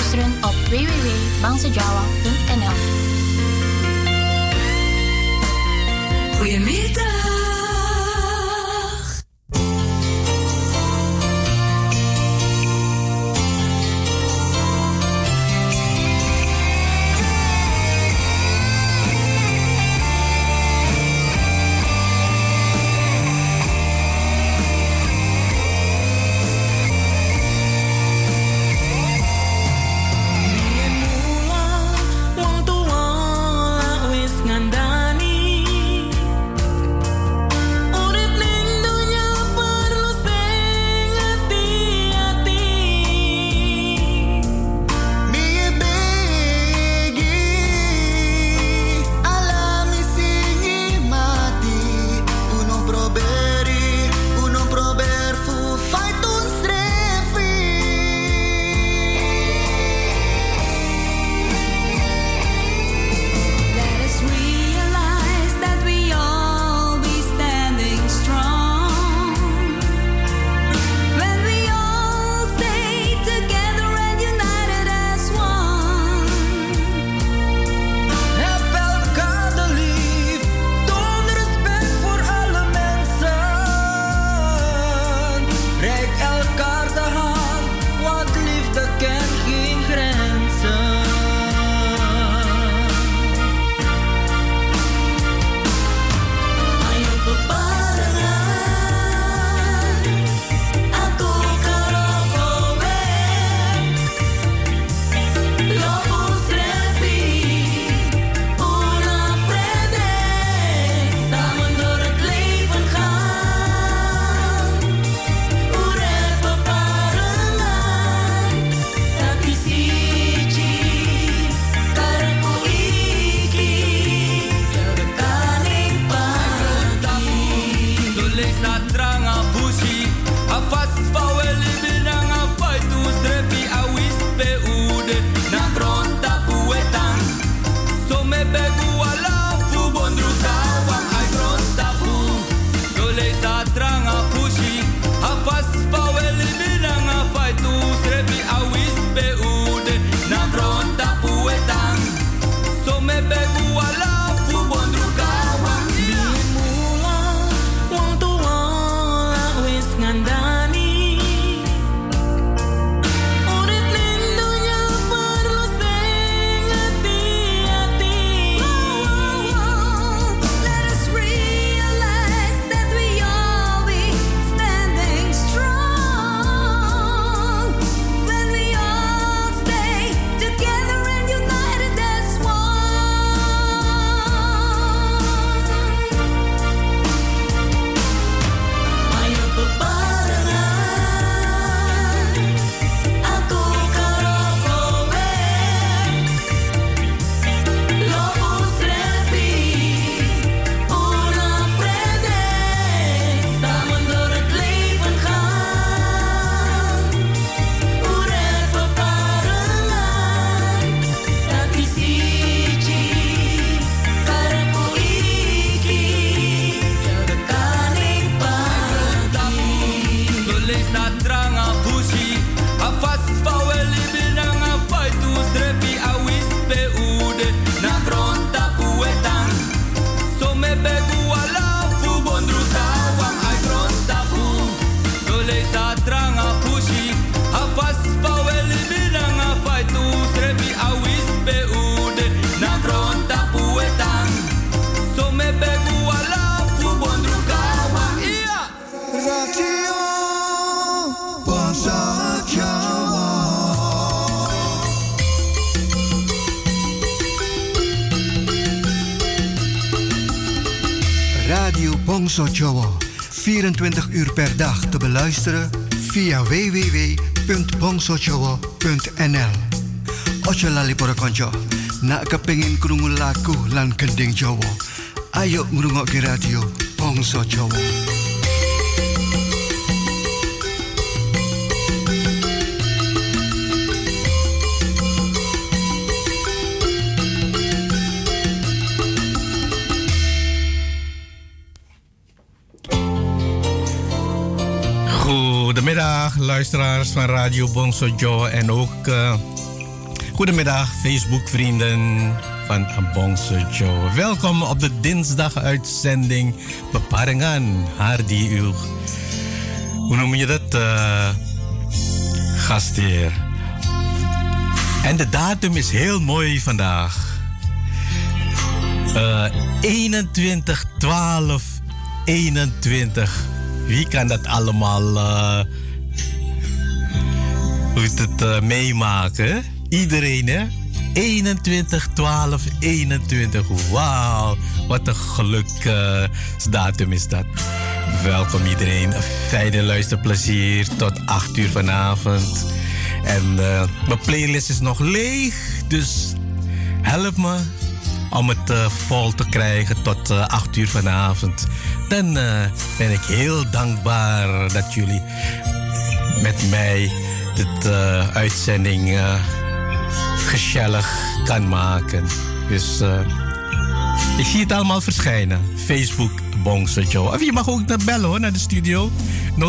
beluisteren op www.bansejawa.nl. Goedemiddag. via www.bongsojowo.nl Ojo lali para konco Nak kepengin krungu lagu lan gending Jawa. Ayo ngrungokke radio Bongso Jawa. Luisteraars van Radio Bongso Joe en ook uh, goedemiddag Facebook-vrienden van Bongso Joe. Welkom op de dinsdag-uitzending Beparingan, haar die uw, hoe noem je dat, uh, gastheer. En de datum is heel mooi vandaag. Uh, 21, 12, 21. Wie kan dat allemaal uh, moet het uh, meemaken. Iedereen, hè? 21, 12, 21. Wauw, wat een geluksdatum uh, is dat. Welkom iedereen. Fijne luisterplezier tot 8 uur vanavond. En uh, mijn playlist is nog leeg, dus help me om het vol te krijgen tot uh, 8 uur vanavond. Dan ben ik heel dankbaar dat jullie met mij dit uh, uitzending uh, gezellig kan maken. Dus uh, ik zie het allemaal verschijnen. Facebook, Bongse Joe. Of je mag ook naar bellen hoor, naar de studio. 020-6699-704.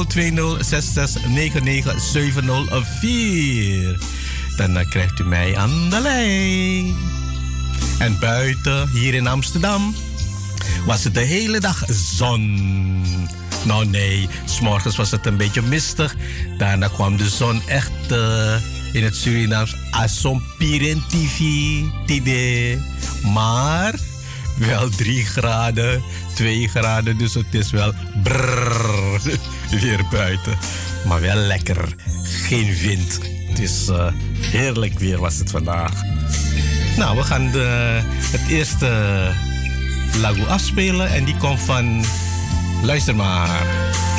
Dan krijgt u mij aan de lijn. En buiten, hier in Amsterdam, was het de hele dag zon. Nou nee, s'morgens was het een beetje mistig. Daarna kwam de zon echt uh, in het Surinaams zo'n TV. Maar wel 3 graden, 2 graden. Dus het is wel brrr, weer buiten. Maar wel lekker. Geen wind. Het is uh, heerlijk weer was het vandaag. Nou, we gaan de, het eerste lagu afspelen. En die komt van Luister maar.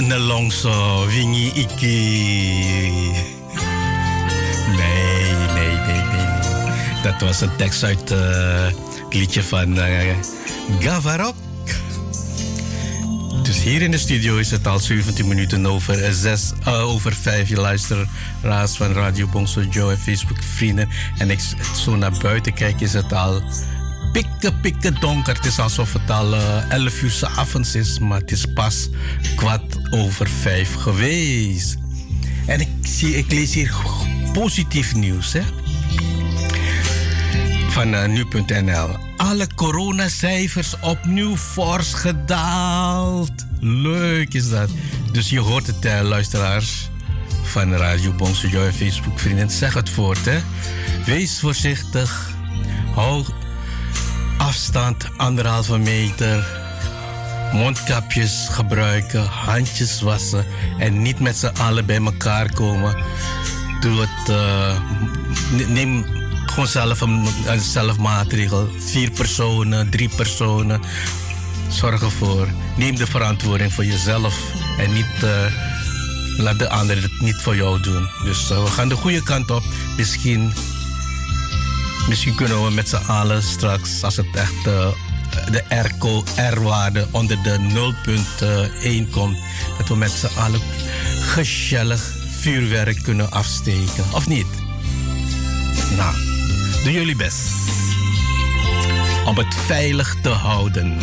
Nelongso, Wingi Iki. Dat was een tekst uit uh, het liedje van uh, Gavarok. Dus hier in de studio is het al 17 minuten over 6, uh, eh, over 5. Je luisteraars van Radio Bongso Joe en Facebook vrienden. En ik zo naar buiten kijk is het al pikke, pikke donker. Het is alsof het al uh, eh, 11 uur s avonds is, maar het is pas kwart over 5 geweest. En ik, zie, ik lees hier positief nieuws hè? van uh, nu.nl. Alle coronacijfers opnieuw fors gedaald. Leuk is dat. Dus je hoort het, uh, luisteraars van Radio Bonso Joy Facebook vrienden. Zeg het voort, hè. Wees voorzichtig. Hou afstand anderhalve meter. Mondkapjes gebruiken, handjes wassen en niet met z'n allen bij elkaar komen. Doe het. Uh, neem gewoon zelf een, zelfmaatregel. Vier personen, drie personen. Zorg ervoor. Neem de verantwoording voor jezelf en niet. Uh, laat de anderen het niet voor jou doen. Dus uh, we gaan de goede kant op. Misschien Misschien kunnen we met z'n allen straks, als het echt uh, de R-waarde onder de 0.1 komt, dat we met z'n allen gezellig vuurwerk kunnen afsteken. Of niet? Nou, doen jullie best. Om het veilig te houden.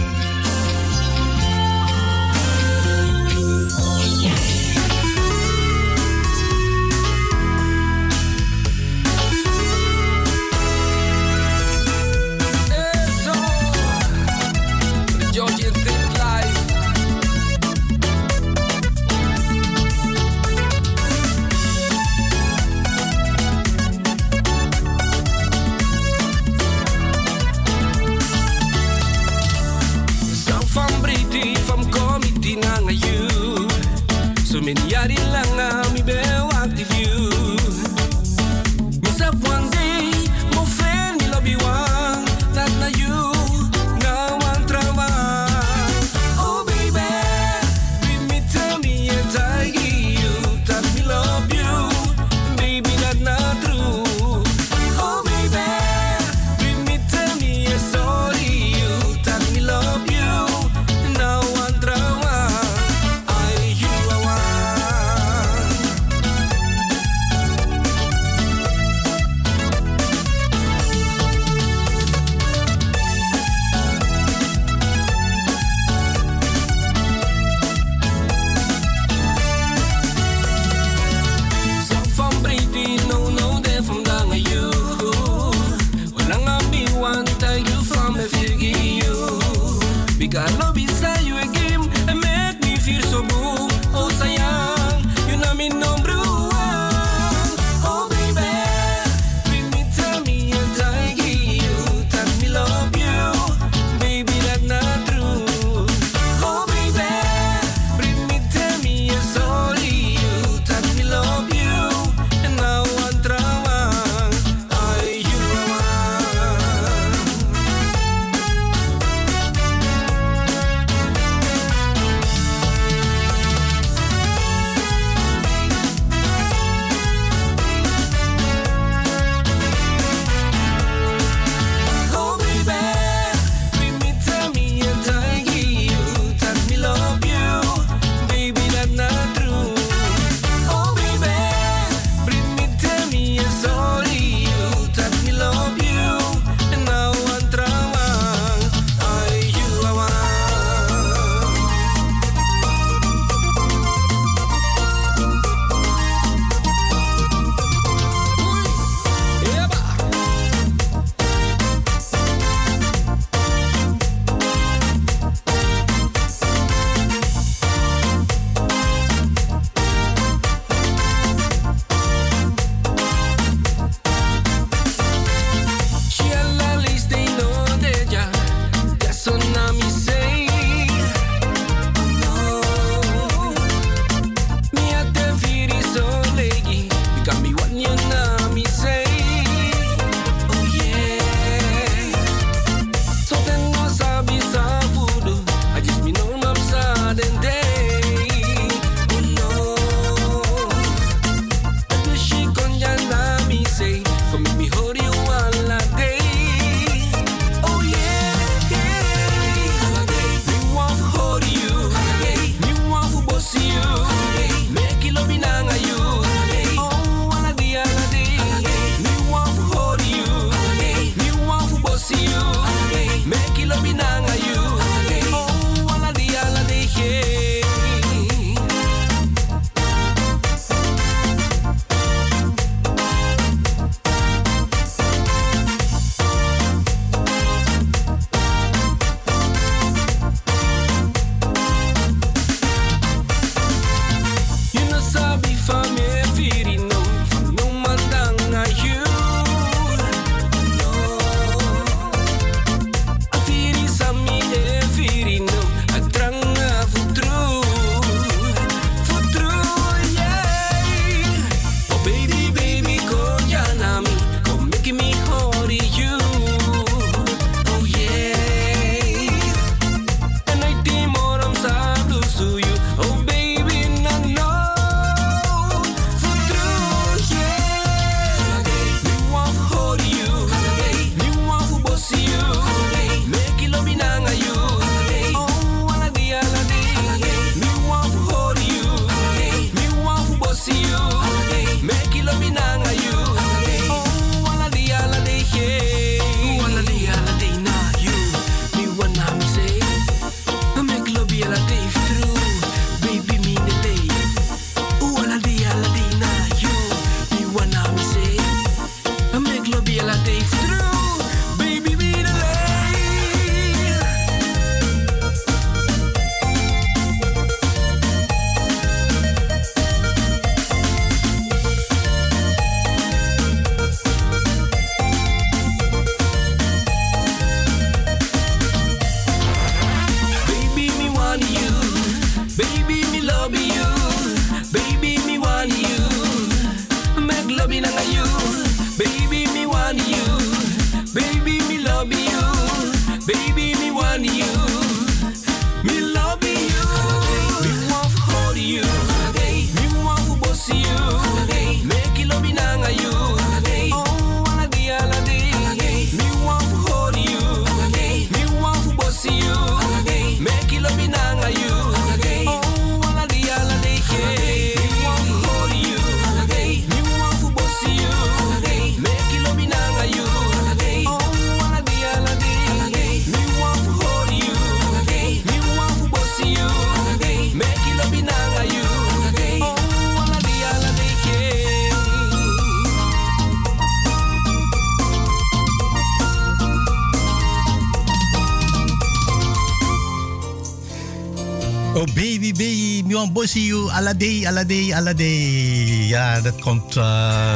Alade, Alade, Alade. Ja, dat komt uh,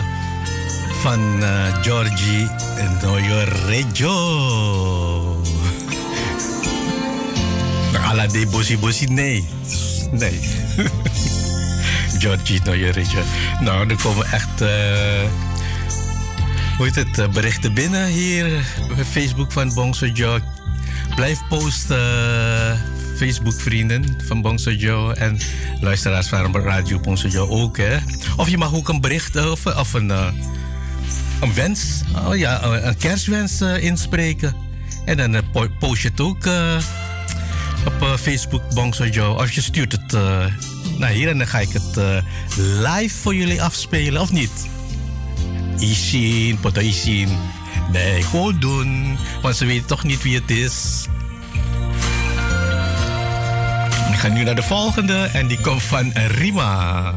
van uh, Georgie en Noyo Reggio. Alade, Bosi, Bosi, nee. Nee. Georgie, Noyo Reggio. Nou, er komen echt... Uh, hoe heet het, berichten binnen hier Facebook van Bongso Joe. Blijf posten, Facebook-vrienden van Bongso Joe. En luisteraars van Radio Ponsojo ook. Hè? Of je mag ook een bericht eh, of, een, uh, een wens, oh ja, een kerstwens uh, inspreken. En dan uh, post je het ook op Facebook Bongsojo. Of je stuurt het naar hier en dan ga ik het live voor jullie afspelen, of niet? Isin, poto isin. Nee, gewoon doen. Want ze weten toch niet wie het is. Ga nu naar de volgende en die komt van Rima.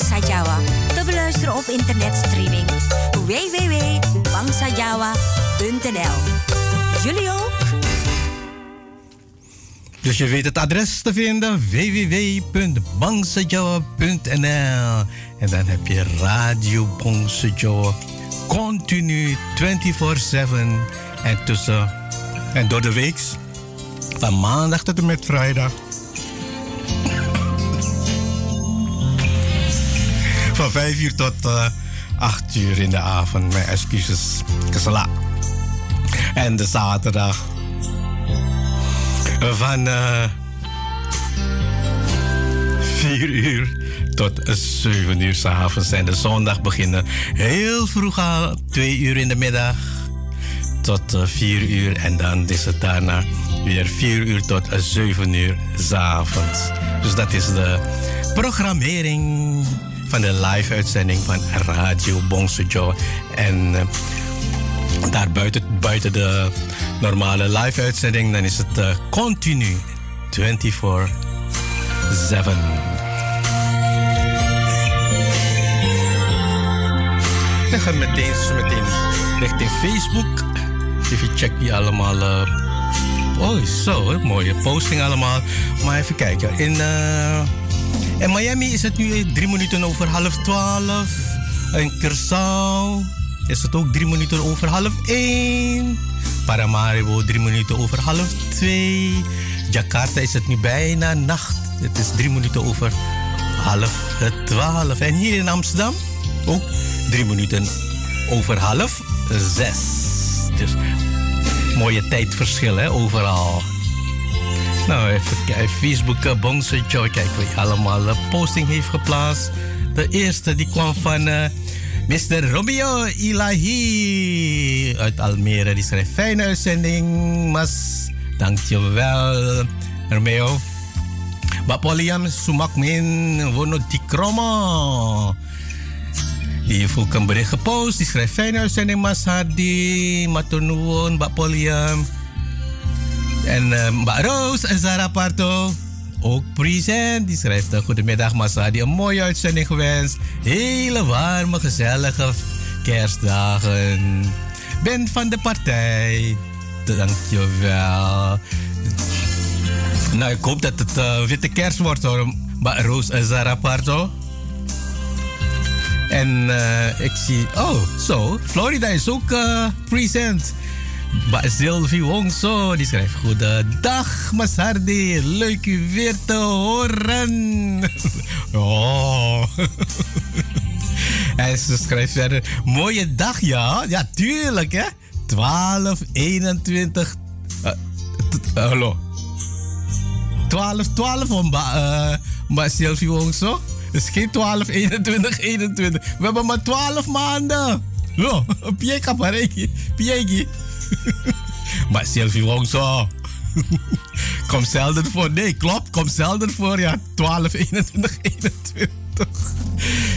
Radio Bangsa Jawa. Te beluisteren op internetstreaming www.bangsajawa.nl. Jullie ook? Dus je weet het adres te vinden www.bangsajawa.nl en dan heb je Radio Bangsajawa continu 24/7 en tussen en door de week van maandag tot en met vrijdag. Van 5 uur tot uh, eh, 8 uur in de avond. Mijn excuses. Kasala. En de zaterdag. Van uh, eh, 4 uur tot 7 uur s'avonds. En de zondag beginnen heel vroeg al, 2 uur in de middag tot 4 uh, uur. En dan is het daarna weer 4 uur tot 7 uur s'avonds. Dus dat is de programmering van de live uitzending van Radio Bongsejo. En uh, daar buiten, buiten de normale live uitzending, dan is het uh, continu 24 7. Dan gaan we meteen, meteen richting Facebook. Even check die allemaal. Uh, oh, zo, mooie posting allemaal. Maar even kijken. In, in Miami is het nu drie minuten over half twaalf. In Curaçao is het ook drie minuten over half één. Paramaribo drie minuten over half twee. Jakarta is het nu bijna nacht. Het is drie minuten over half twaalf. En hier in Amsterdam ook drie minuten over half zes. Dus mooie tijdverschil hè, overal. Nou, even kijken. Facebook, uh, Bongse Joy. Kijk wie allemaal uh, posting heeft geplaatst. De eerste die kwam van uh, eh, Mr. Romeo Ilahi uit Almere. Die schrijft fijne uitzending, mas. Dankjewel, Romeo. Bapoliam Sumakmin Wono Dikroma. Die heeft ook een gepost. Die schrijft fijne uitzending, Mas Hardy, Matonuon, Bapoliam. En uh, Roos en Zara Parto. Ook present. Die schrijft uh, goedemiddag Masadi. Een mooie uitzending gewenst. Hele warme, gezellige kerstdagen. Ben van de partij. Dankjewel. Nou, ik hoop dat het uh, witte kerst wordt hoor. Roos en Zara Parto. En uh, ik zie... Oh, zo. Florida is ook present. Sylvie Wongso, die schrijft... Goedendag, Masardi. Leuk u weer te horen. oh. en ze schrijft verder... Mooie dag, ja. Ja, tuurlijk, hè. 12, 21... Uh, hallo. 12, 12 van Mbak uh, Sylvie Wongso. Het is geen 12, 21, 21. We hebben maar 12 maanden. Ja, Pieka Pareki. Pieki. Maar Sylvie Wong zo. Kom zelden voor. Nee, klopt. Kom zelden voor. Ja, 12, 21, 21.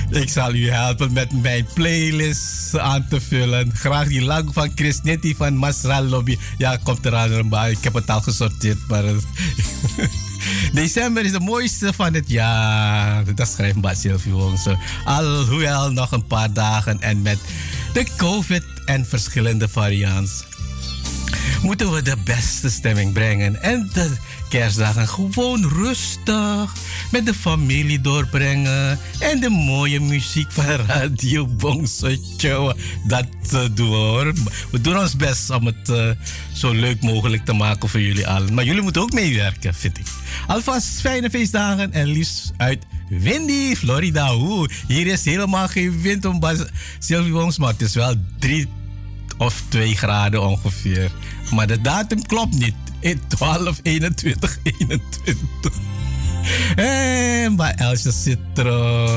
Ik zal u helpen met mijn playlist aan te vullen. Graag die lang van Chris Netty van Masra Lobby. Ja, komt eraan. Maar ik heb het al gesorteerd. Maar December is de mooiste van het jaar. Dat schrijft Bas Sylvie Wongse. Alhoewel nog een paar dagen en met de COVID en verschillende variants moeten we de beste stemming brengen. En de kerstdagen gewoon rustig met de familie doorbrengen. En de mooie muziek van Radio Bongso. Dat uh, doen we hoor. We doen ons best om het uh, zo leuk mogelijk te maken voor jullie allen. Maar jullie moeten ook meewerken, vind ik. Alvast fijne feestdagen en liefst uit Windy, Florida. Oeh, hier is helemaal geen wind om Sylvie Wongs, maar het is wel drie of 2 graden ongeveer. Maar de datum klopt niet. 12, 21, 21. En bij Elsje Citro.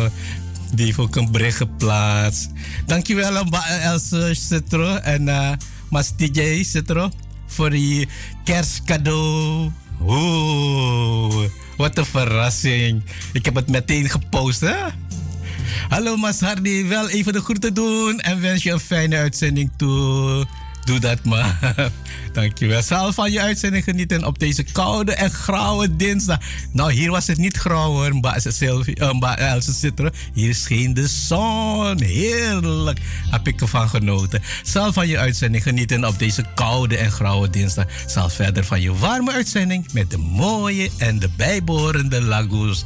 Die heeft ook een bericht geplaatst. Dankjewel Elsje Citro en uh, Mas DJ Citro voor die kerstcadeau. Oeh, wat een verrassing. Ik heb het meteen gepost, hè? Hallo Mas Hardy, wel even de groeten doen en wens je een fijne uitzending toe. Doe dat maar. Dankjewel. Zal van je uitzending genieten op deze koude en grauwe dinsdag. Nou, hier was het niet grauw hoor, Mba Else Citroen. Hier scheen de zon. Heerlijk. Heb ik ervan genoten. Zal van je uitzending genieten op deze koude en grauwe dinsdag. Zal verder van je warme uitzending met de mooie en de bijbehorende lagoes.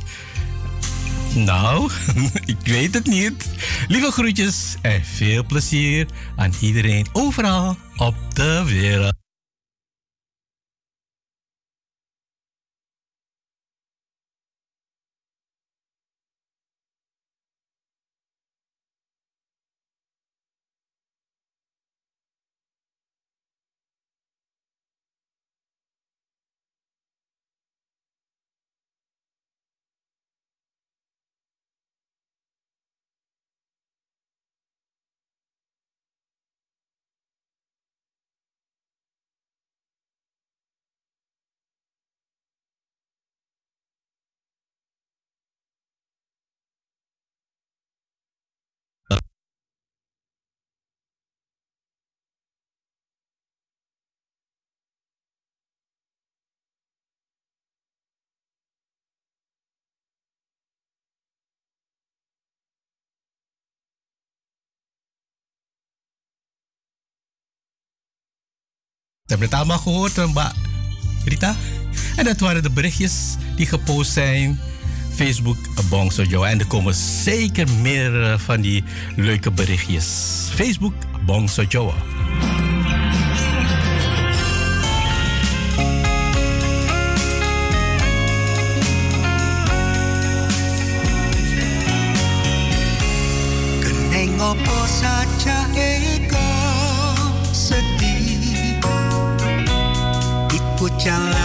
Nou, ik weet het niet. Lieve groetjes en veel plezier aan iedereen overal op de wereld. Hebben het allemaal gehoord, eh, Mbak Rita. En dat waren de berichtjes die gepost zijn. Facebook Bongso Joe. En er komen zeker meer eh, van die leuke berichtjes. Facebook Bongso Joe. sunshine.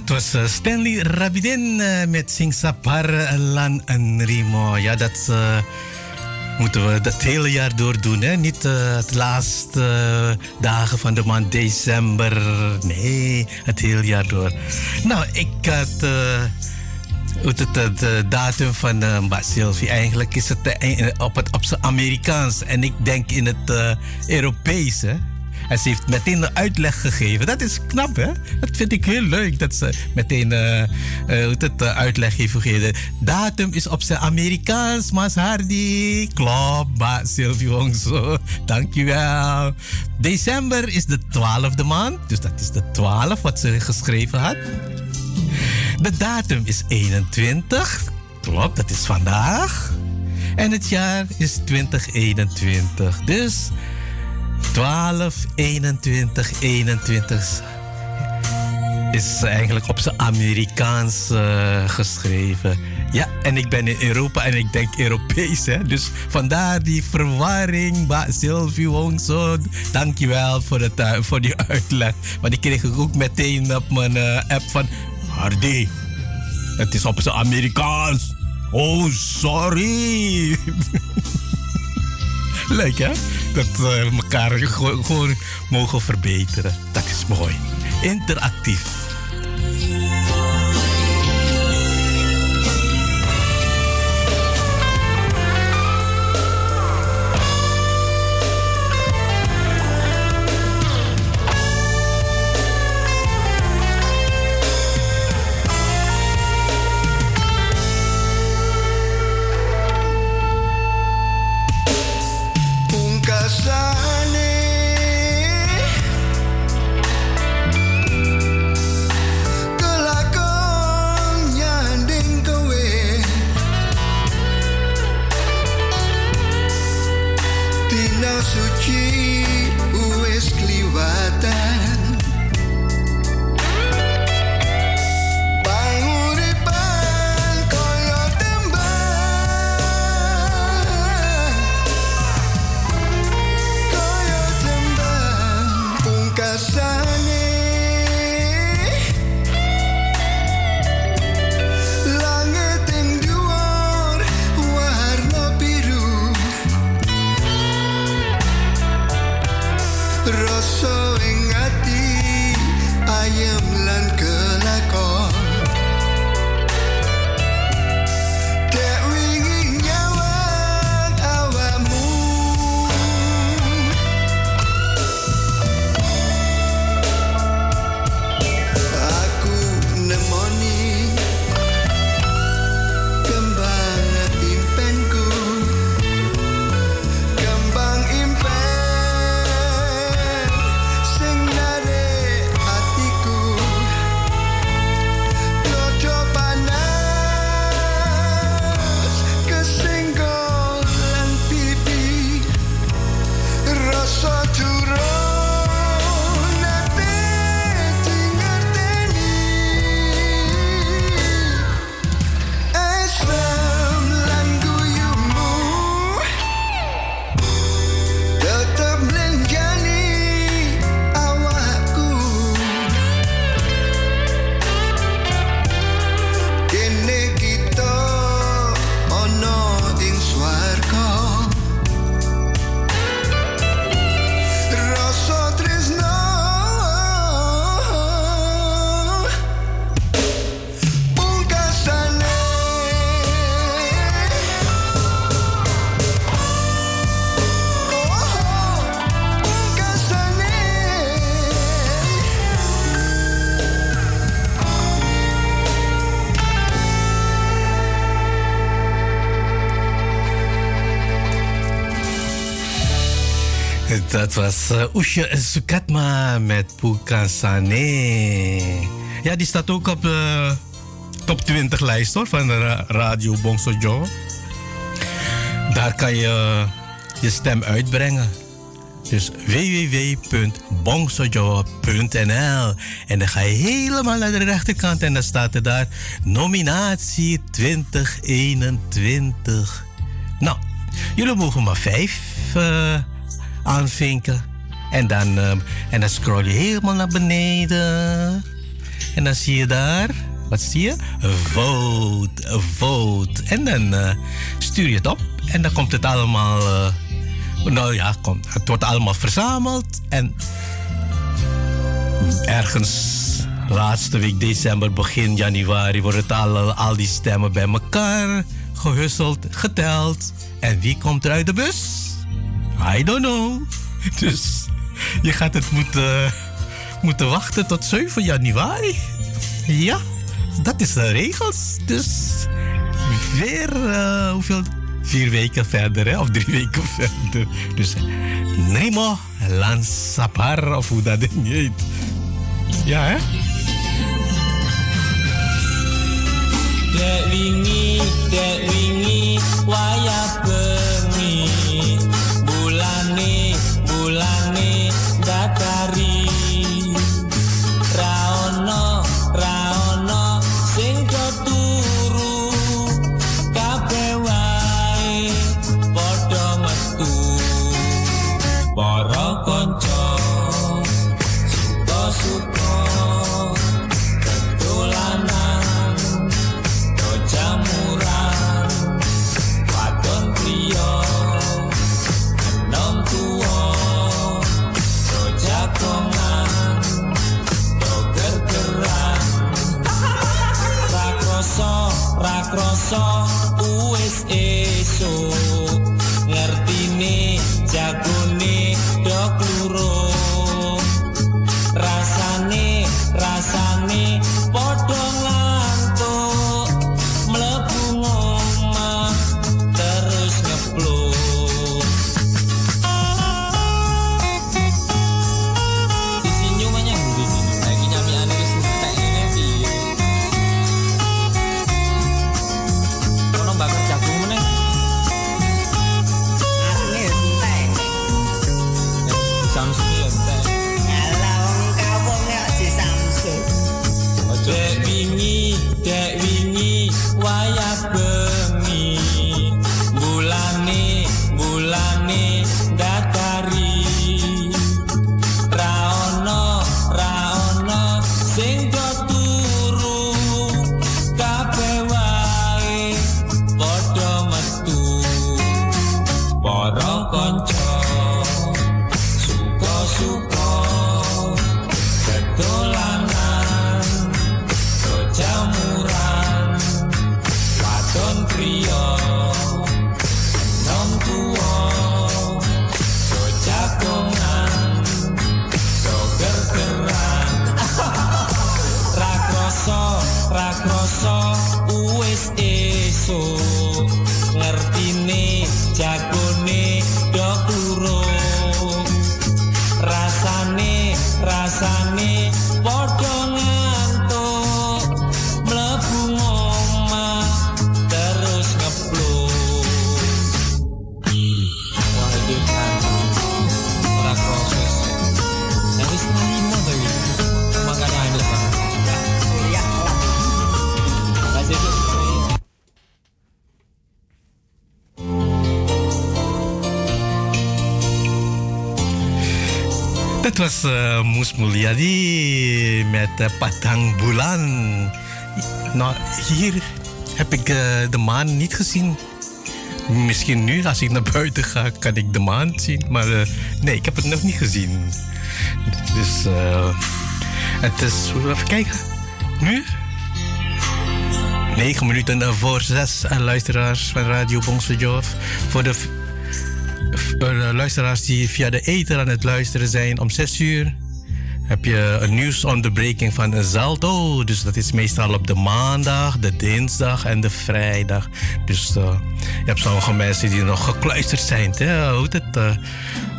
Dat was uh, Stanley Rabidin uh, met Singsapar Lan Rimo. Ja, dat uh, moeten we dat hele jaar door doen. Hè? Niet het laatste dagen van de maand december. Nee, het hele jaar door. Nou, ik had het, het, datum van uh, Sylvie. Eigenlijk is het op het op zijn Amerikaans. En ik denk in het uh, Europees. En ze heeft meteen een uitleg gegeven. Dat is knap, hè? Dat vind ik heel leuk dat ze meteen uh, het uitleg heeft gegeven. Datum is op zijn Amerikaans, Mas Hardy. Klopt, maar Sylvie Wongso. Dankjewel. December is de twaalfde maand. Dus dat is de twaalf wat ze geschreven had. De datum is 21. Klopt, dat is vandaag. En het jaar is 2021. Dus 12, 21, 21 is eigenlijk op zijn Amerikaans uh, geschreven. Ja, en ik ben in Europa en ik denk Europees, hè. Dus vandaar die verwarring. Ba Sylvie Wongso, dankjewel voor, het, uh, voor die uitleg. Want ik kreeg ook meteen op mijn uh, app van... Hardy, het is op zijn Amerikaans. Oh, sorry. Leuk, hè? Dat we uh, elkaar gewoon mogen verbeteren. Dat is mooi. Interactief. Dat was uh, Oesje Sukatma met Pukasane. Ja, die staat ook op de top 20 lijst hoor, van de Radio Bongsojo. Daar kan je je stem uitbrengen. Dus www.bongsojo.nl En dan ga je helemaal naar de rechterkant en dan staat er daar nominatie 2021. Nou, jullie mogen maar vijf uh, aanvinken. En dan, uh, en dan scroll je helemaal naar beneden. En dan zie je daar, wat zie je? Vote, vote. En dan eh, stuur je het op en dan komt het allemaal, eh, nou ja, komt, het wordt allemaal verzameld. En ergens laatste week december, begin januari worden al, al die stemmen bij elkaar gehusseld, geteld. En wie komt er uit de bus? I don't know. Dus je gaat het moeten, moeten wachten tot 7 januari. Ja, dat is de regels. Dus weer, uh, hoeveel? Vier weken verder, hè? of drie weken verder. Dus Nemo Lansapar, of hoe dat ding heet. Ja, hè? Dek wingi, wingi, light. song. Was uh, met Patang Bulan. Nou, hier heb ik uh, de maan niet gezien. Misschien nu, als ik naar buiten ga, kan ik de maan zien. Maar uh, nee, ik heb het nog niet gezien. Dus uh, het is, even kijken. Nu? 9 minuten voor 6 en luisteraars van Radio Bongsojof. Voor de luisteraars die via de ether aan het luisteren zijn om 6 uur heb je een nieuwsonderbreking van Zalto. Dus dat is meestal op de maandag, de dinsdag en de vrijdag. Dus uh, je hebt sommige mensen die nog gekluisterd zijn. Hoe het? Uh,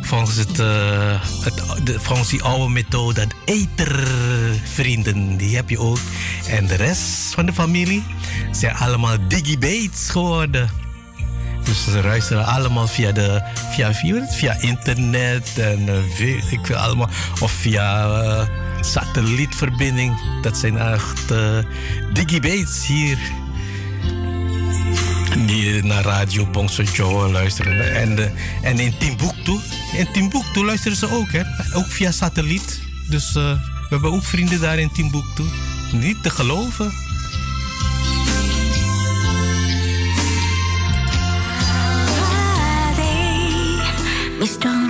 volgens, het, de, die oude methode, het ethervrienden, die heb je ook. En de rest van de familie zijn allemaal digibates geworden. Dus ze luisteren allemaal via, de, via, via, internet en uh, ik allemaal, of via uh, satellietverbinding. Dat zijn echt uh, digibates hier. Die naar Radio Bongso Joe luisteren. En, en in Timbuktu, in Timbuktu luisteren ze ook, hè? ook via satelliet. Dus we hebben ook vrienden daar in Timbuktu. niet te geloven. Mr.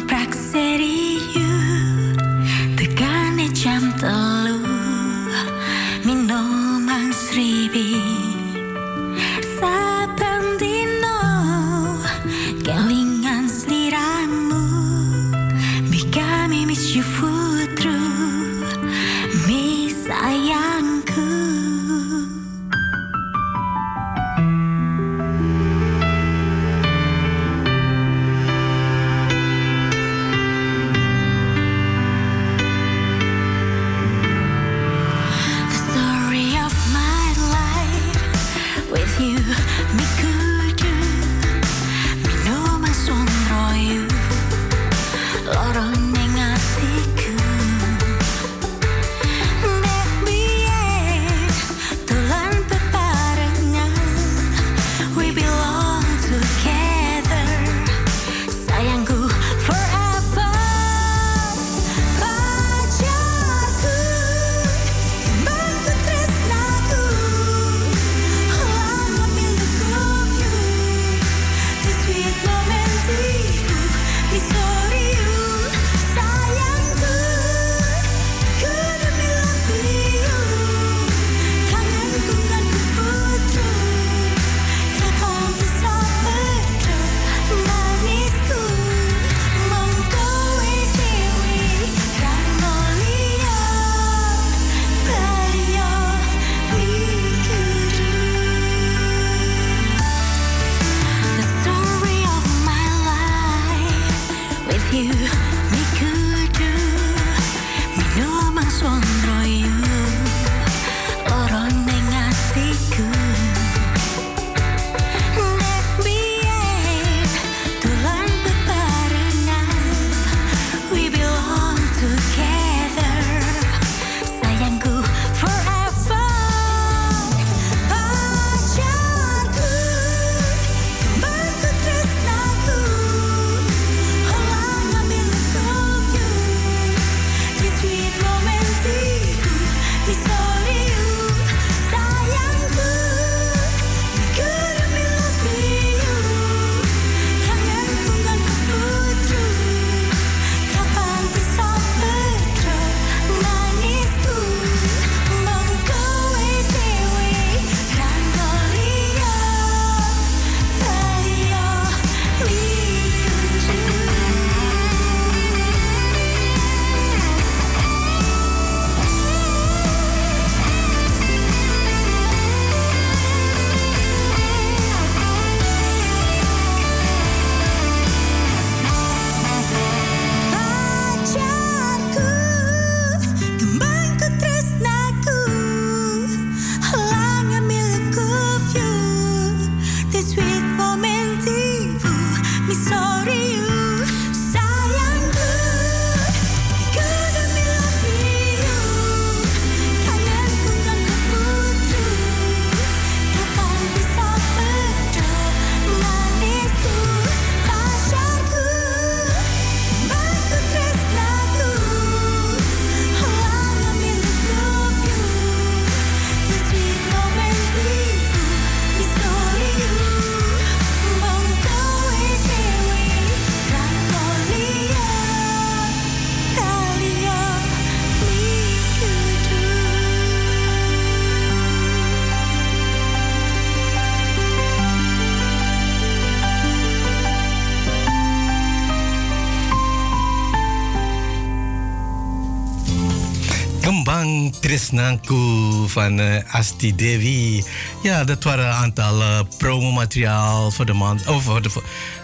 Kembang Trisnanku van eh, Asti Devi. Ja, dat waren een aantal eh, promomateriaal voor de maand, oh, voor de,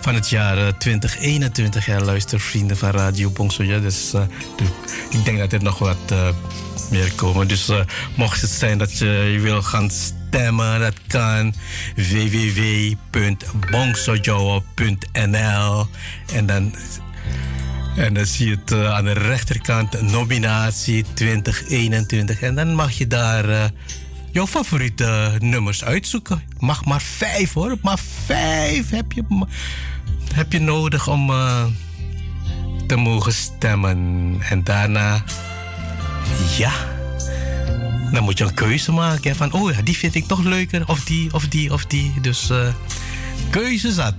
van het jaar eh, 2021. Ja, luistervrienden van Radio Bongsoja. Dus eh, ik denk dat er nog wat eh, meer komen. Dus eh, mocht het zijn dat je wil gaan stemmen, dat kan www.bongsojoa.nl en dan en dan zie je het eh, aan de rechterkant, nominatie 2021. En dan mag je daar eh, jouw favoriete nummers uitzoeken. Mag maar vijf hoor, maar vijf heb je, heb je nodig om eh, te mogen stemmen. En daarna, ja, dan moet je een keuze maken. Van, oh ja, die vind ik toch leuker. Of die, of die, of die. Dus eh keuze zat.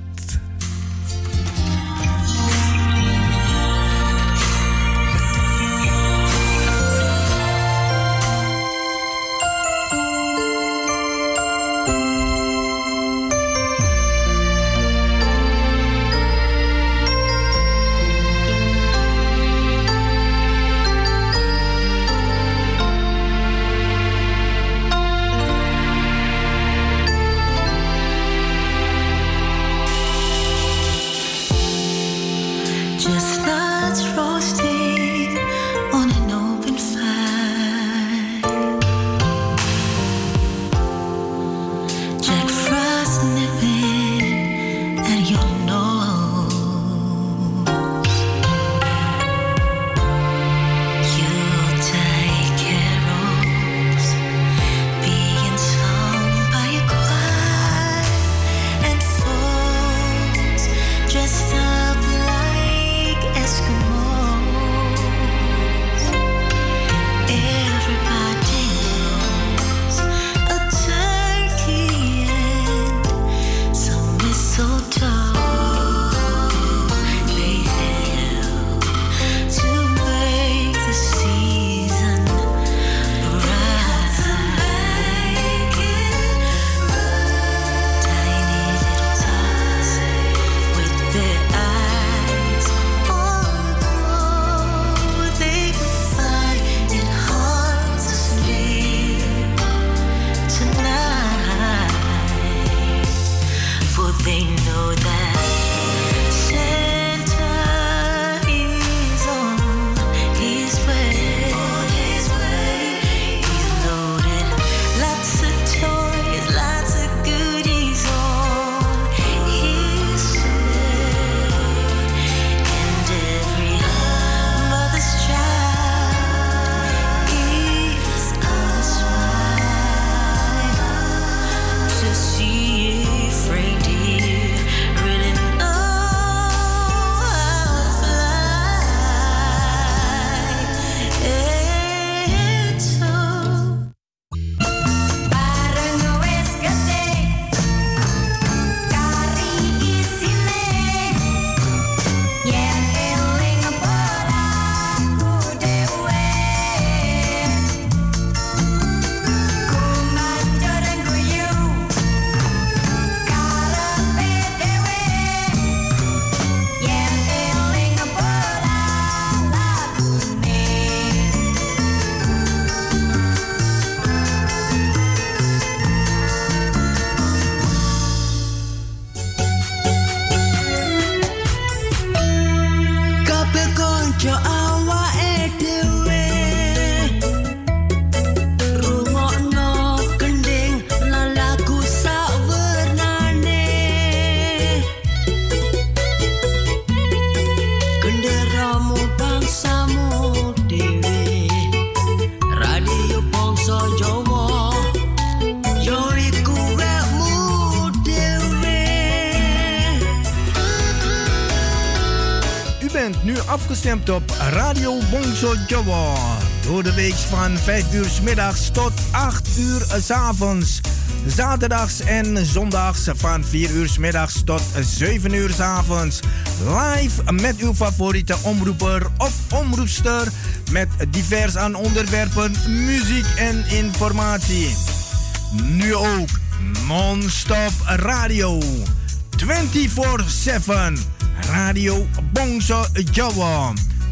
Bongso Jowo. Door de week van 5 uur middags tot 8 uur 's avonds. Zaterdags en zondags van 4 uur 's middags tot 7 uur 's avonds. Live met uw favoriete omroeper of omroepster. Met divers aan onderwerpen, muziek en informatie. Nu ook non-stop radio. 24-7. Radio Bongso Jawa.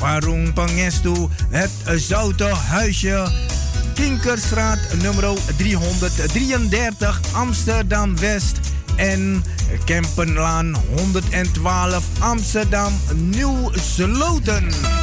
Warung Pangestu, het Zoute Huisje, Kinkerstraat nummer 333 Amsterdam West en Kempenlaan 112 Amsterdam Nieuw Sloten.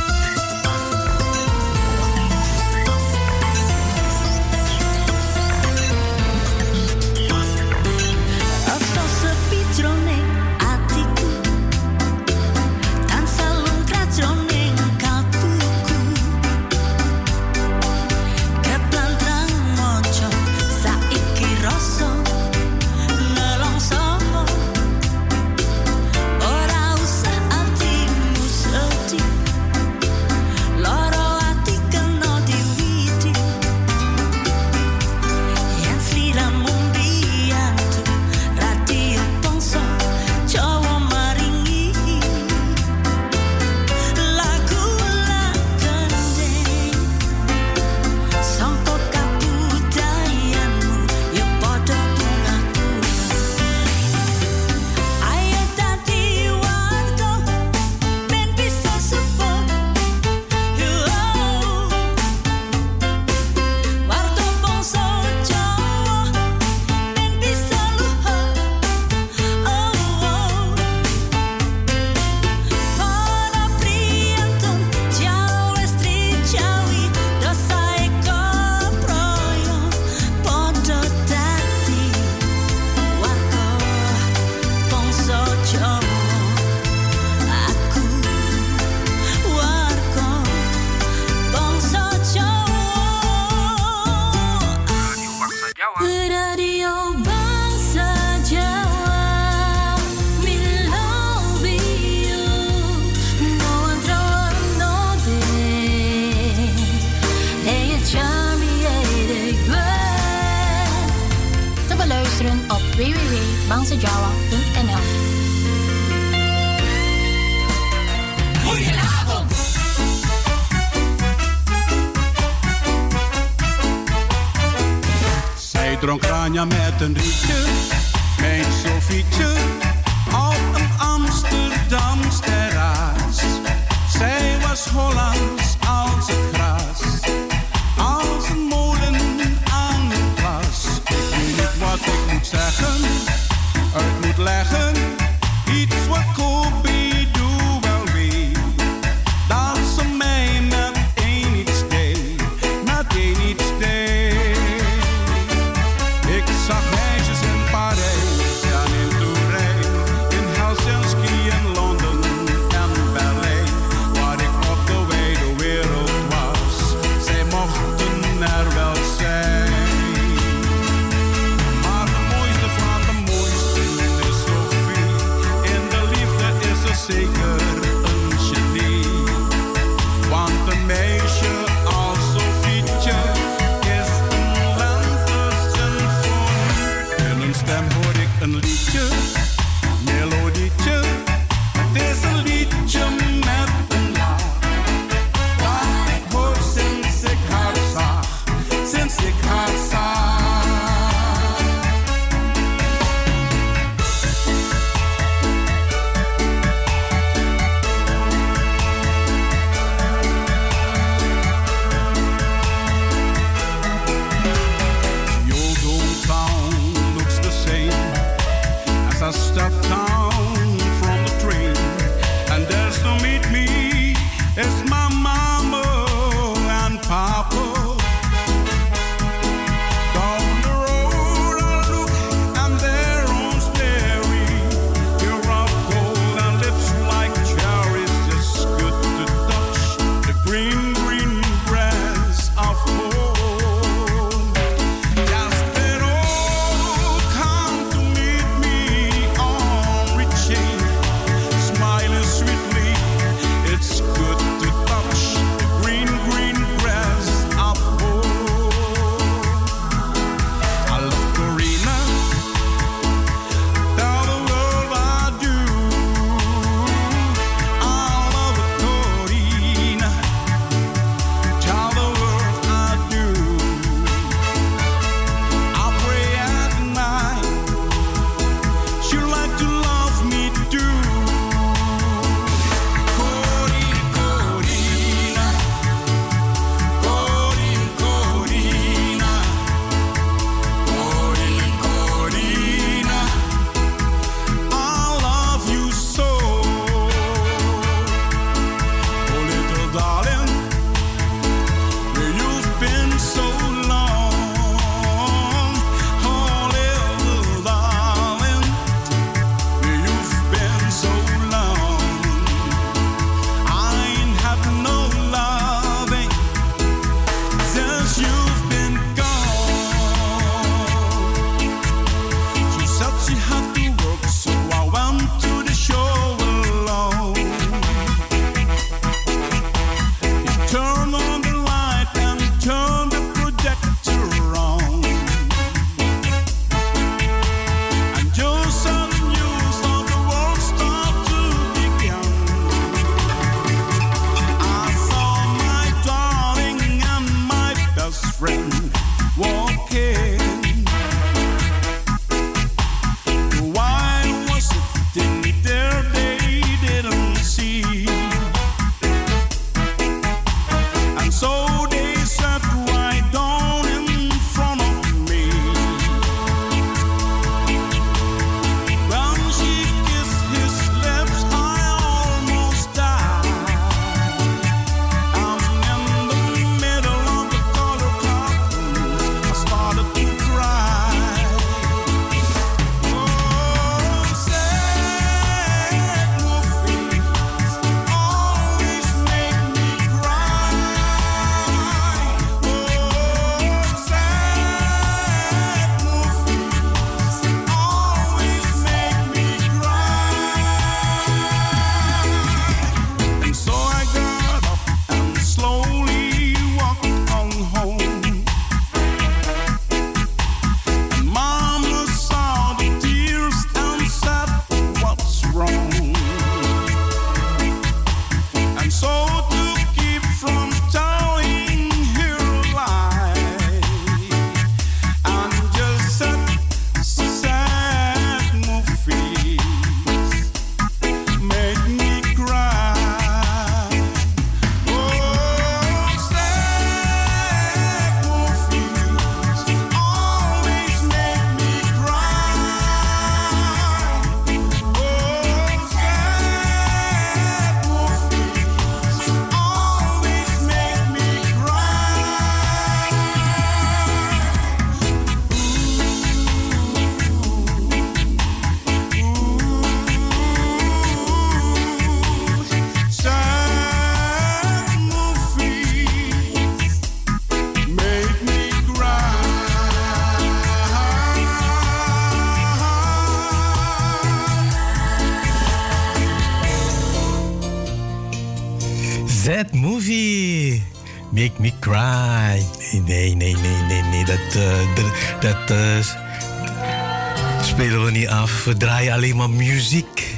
Muziek.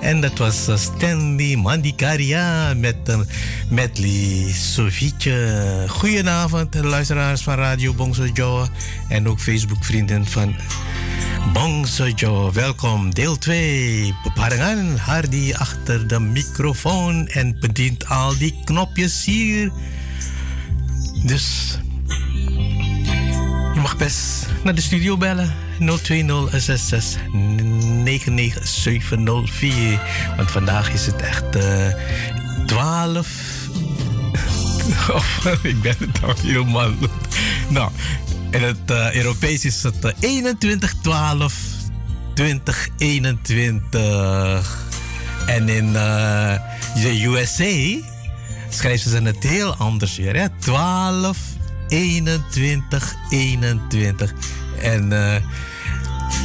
En dat was eh, Stanley Mandikaria met een medley Sofietje. Goedenavond, luisteraars van Radio Bongso Joe. En ook Facebook-vrienden van Bongso Joe. Welkom, deel 2. Beparengan Hardy achter de microfoon en bedient al die knopjes hier. Dus mag best naar de studio bellen. 02066 99704. Want vandaag is het echt eh 12. Of ik ben het al helemaal. Nou, in het eh, Europees is het eh, 21 12 2021. En in eh, de USA schrijven ze het heel anders weer. Hè? 12 21 21. En eh,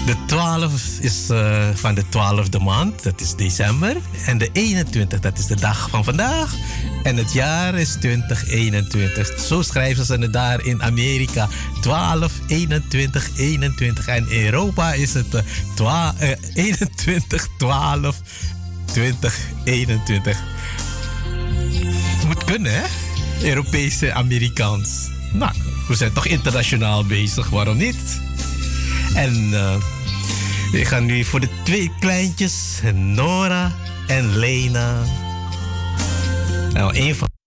de 12 is eh, van de 12e maand, dat is december. En de 21, dat is de dag van vandaag. En het jaar is 2021. Zo schrijven ze het daar in Amerika. 12, 21, 21. En in Europa is het eh, 21, 12, 20, 21. Moet kunnen, hè? Europese Amerikaans. Nou, we zijn toch internationaal bezig, waarom niet? En eh ik ga nu voor de twee kleintjes, Nora en Lena. Nou, een van.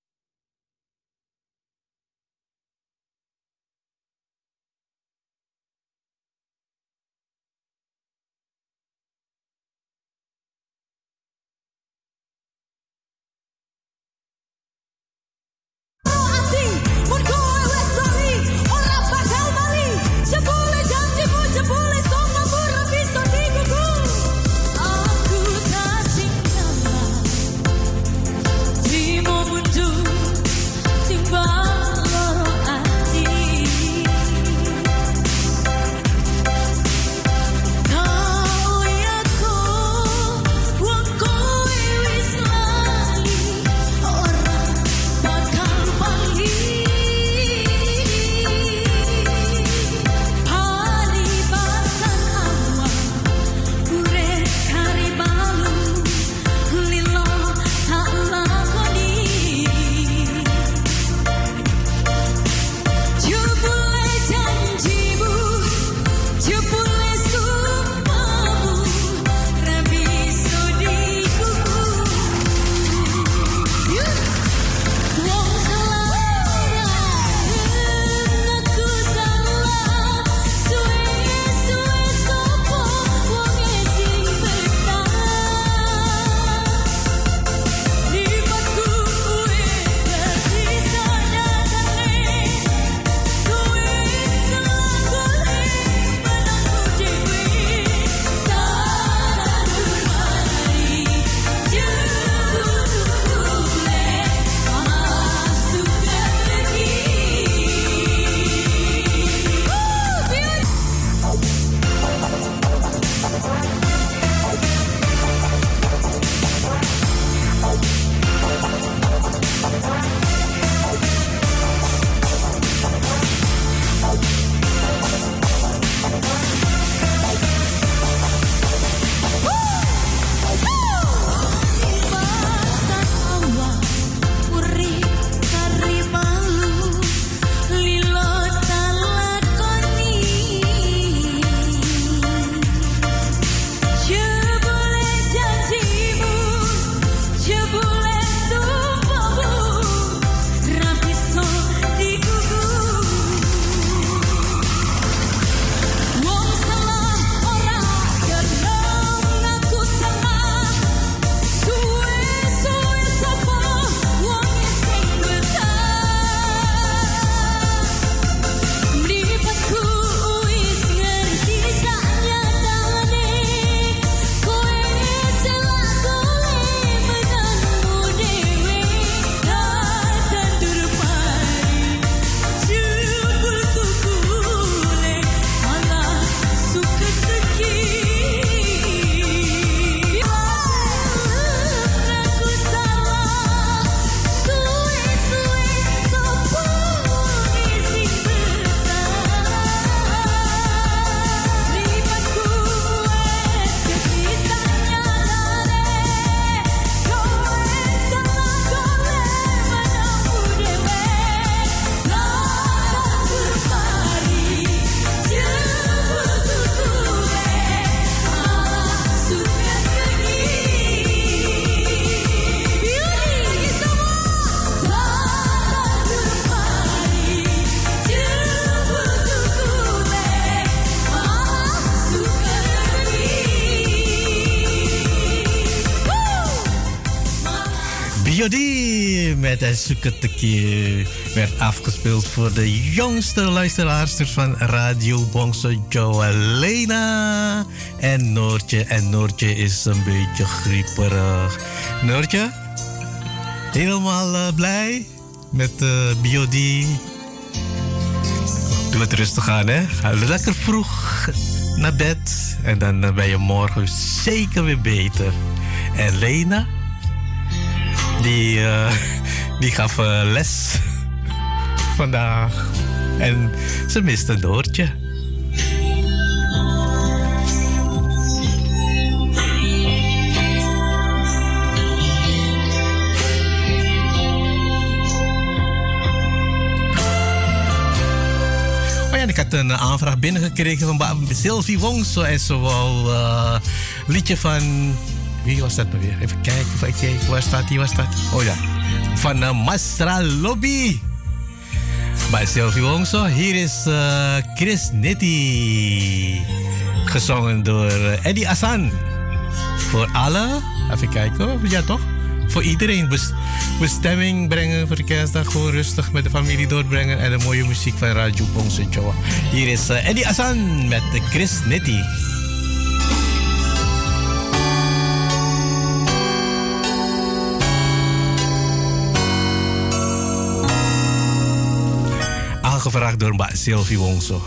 Sukateki werd afgespeeld voor de jongste luisteraars van Radio Bongso Joe Lena en Noortje. En Noortje is een beetje grieperig. Noortje, helemaal eh, blij met uh, Biodi? Doe het rustig aan, hè? Ga lekker vroeg naar bed en dan eh, ben je morgen zeker weer beter. En Lena, die, eh, die gaf eh, les vandaag. En ze miste een Noortje. Oh ja, ik had een aanvraag binnengekregen van Sylvie Wongso en zo wel eh, liedje van wie was dat nou weer? Even kijken, even kijken. Waar staat die? Waar staat die? Oh ja. Van uh, Masra Lobby. Bij Sylvie Wongso. Hier is eh, Chris Nitti. Gezongen door eh, Eddie Assan. Voor alle. Even kijken. Ja, toch? Voor iedereen. Bes- bestemming brengen voor de kerstdag. Gewoon rustig met de familie doorbrengen. En de mooie muziek van Radio Bongso. Hier is eh, Eddie Assan met de Chris Nitti. Aangevraagd door Mbak Sylvie Wongso.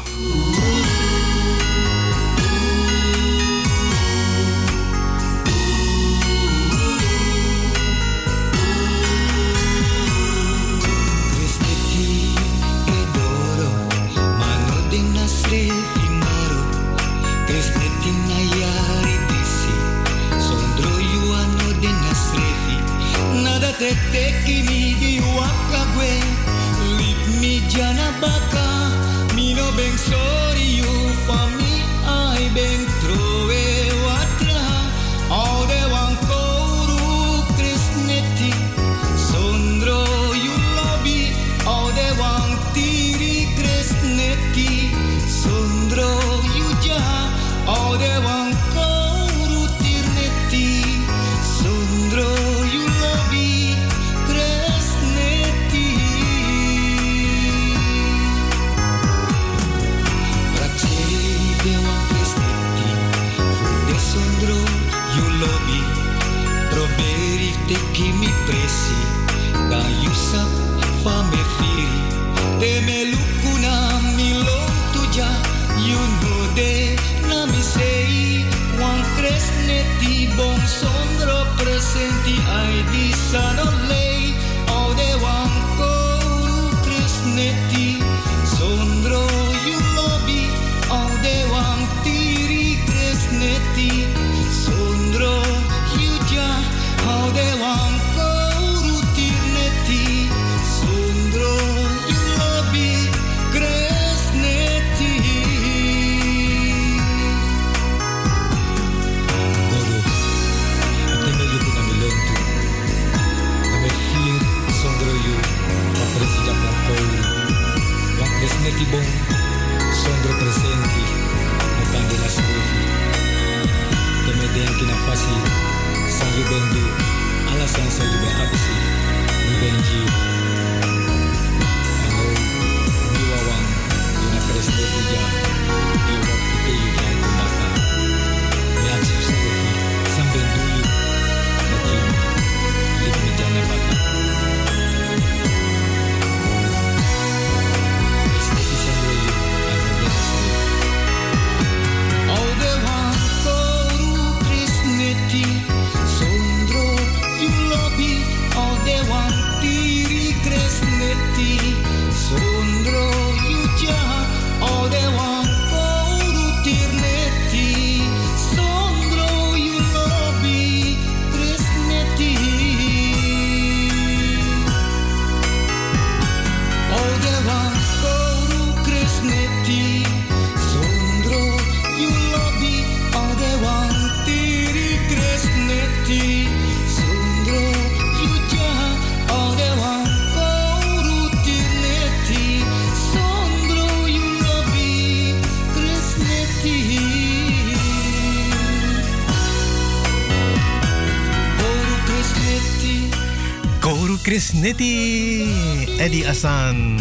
Asan.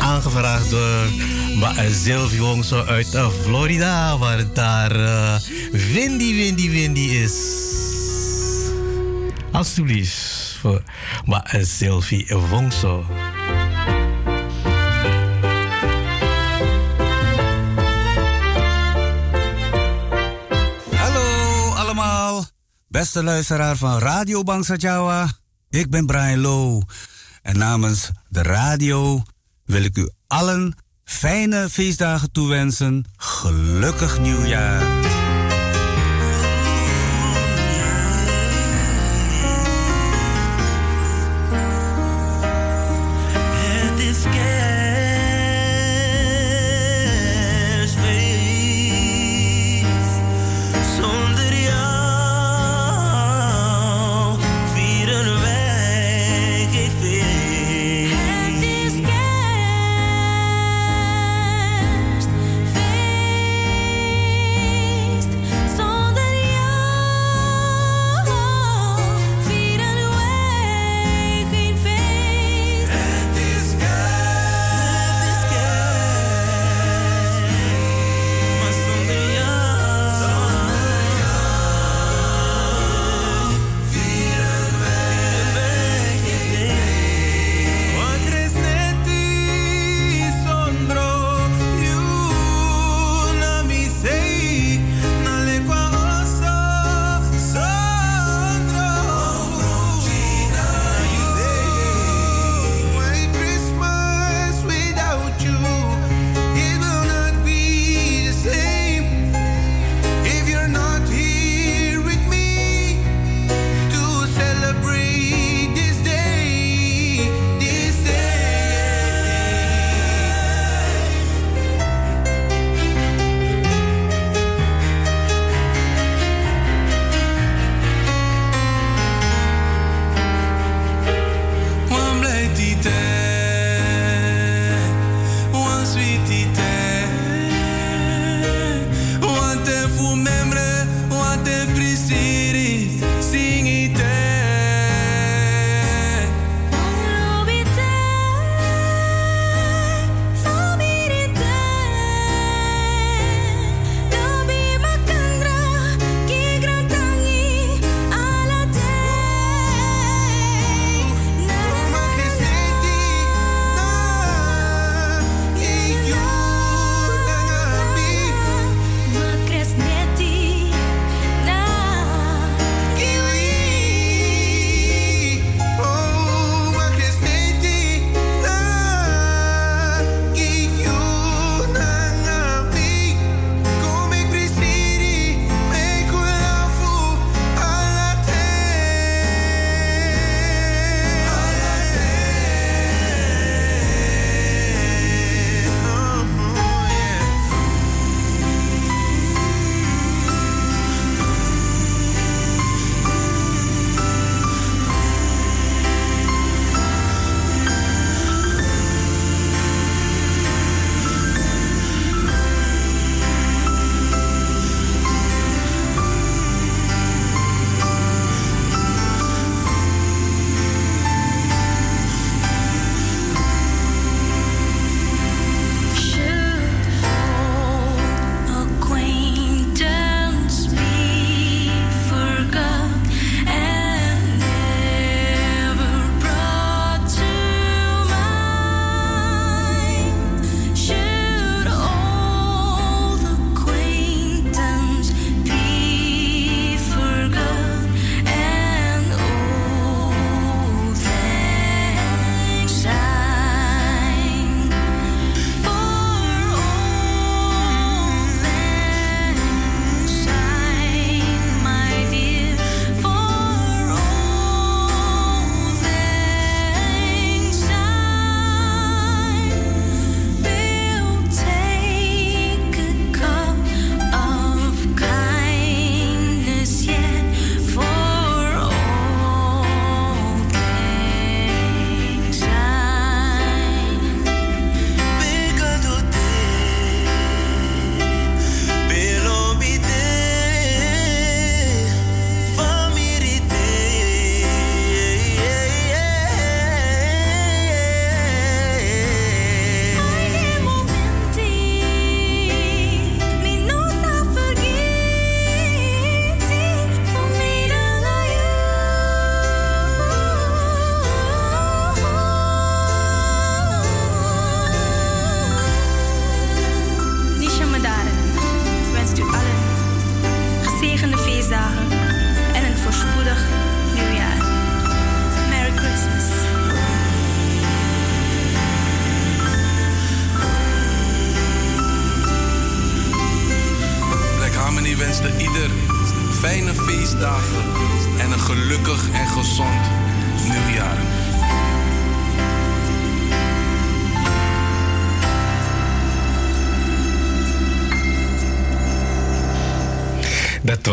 Aangevraagd door eh, Sylvie Wongso uit eh, Florida, waar daar eh, windy, windy, windy is. Alsjeblieft, voor Sylvie Wongso. Hallo allemaal, beste luisteraar van Radio Bangsa Jawa. Ik ben Brian Low. En namens de radio wil ik u allen fijne feestdagen toewensen. Gelukkig nieuwjaar.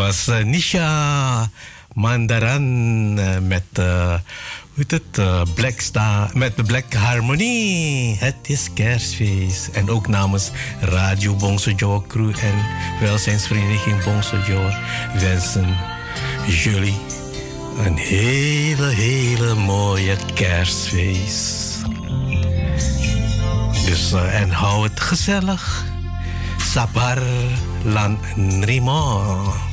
Was eh, Nisha Mandaran eh, met, eh, het, Black Star, met de Black Harmony. Het is kerstfeest. En ook namens Radio Bongso Joe Crew en welzijnsvereniging Bongso Joe wensen jullie een hele, hele mooie kerstfeest. Dus, en hou het gezellig. Sabar lan nrimo.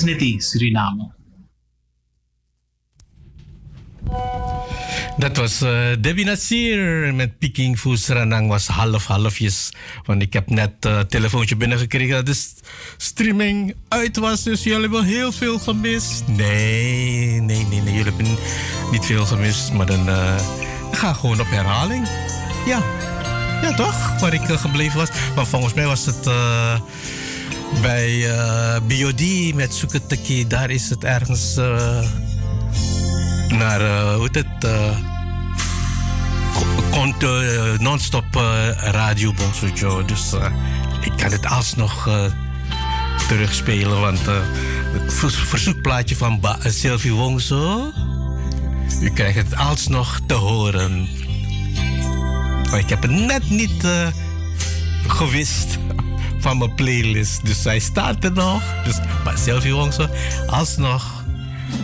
Cresniti, Suriname. Dat was eh, Debbie met Peking Ranang was half halfjes. Want ik heb net een uh, telefoontje binnengekregen dat de st- streaming uit was. Dus jullie hebben heel veel gemist. Nee, nee, nee, nee. Jullie hebben niet veel gemist. Maar dan uh, ga gewoon op herhaling. Ja, ja toch? Waar ik uh, gebleven was. Maar volgens mij was het uh, bij uh, BOD met Suketeki. Daar is het ergens naar, uh, hoe heet het, komt non-stop radio Bonsojo. Dus ik kan het alsnog terugspelen, want het verzoekplaatje van ba Sylvie Wongso, u krijgt het alsnog te horen. Maar ik heb het net niet gewist van mijn playlist, dus hij staat nog. Dus, maar Sylvie Wongso, alsnog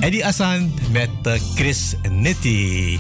Eddie Asan met uh, Chris Nitti.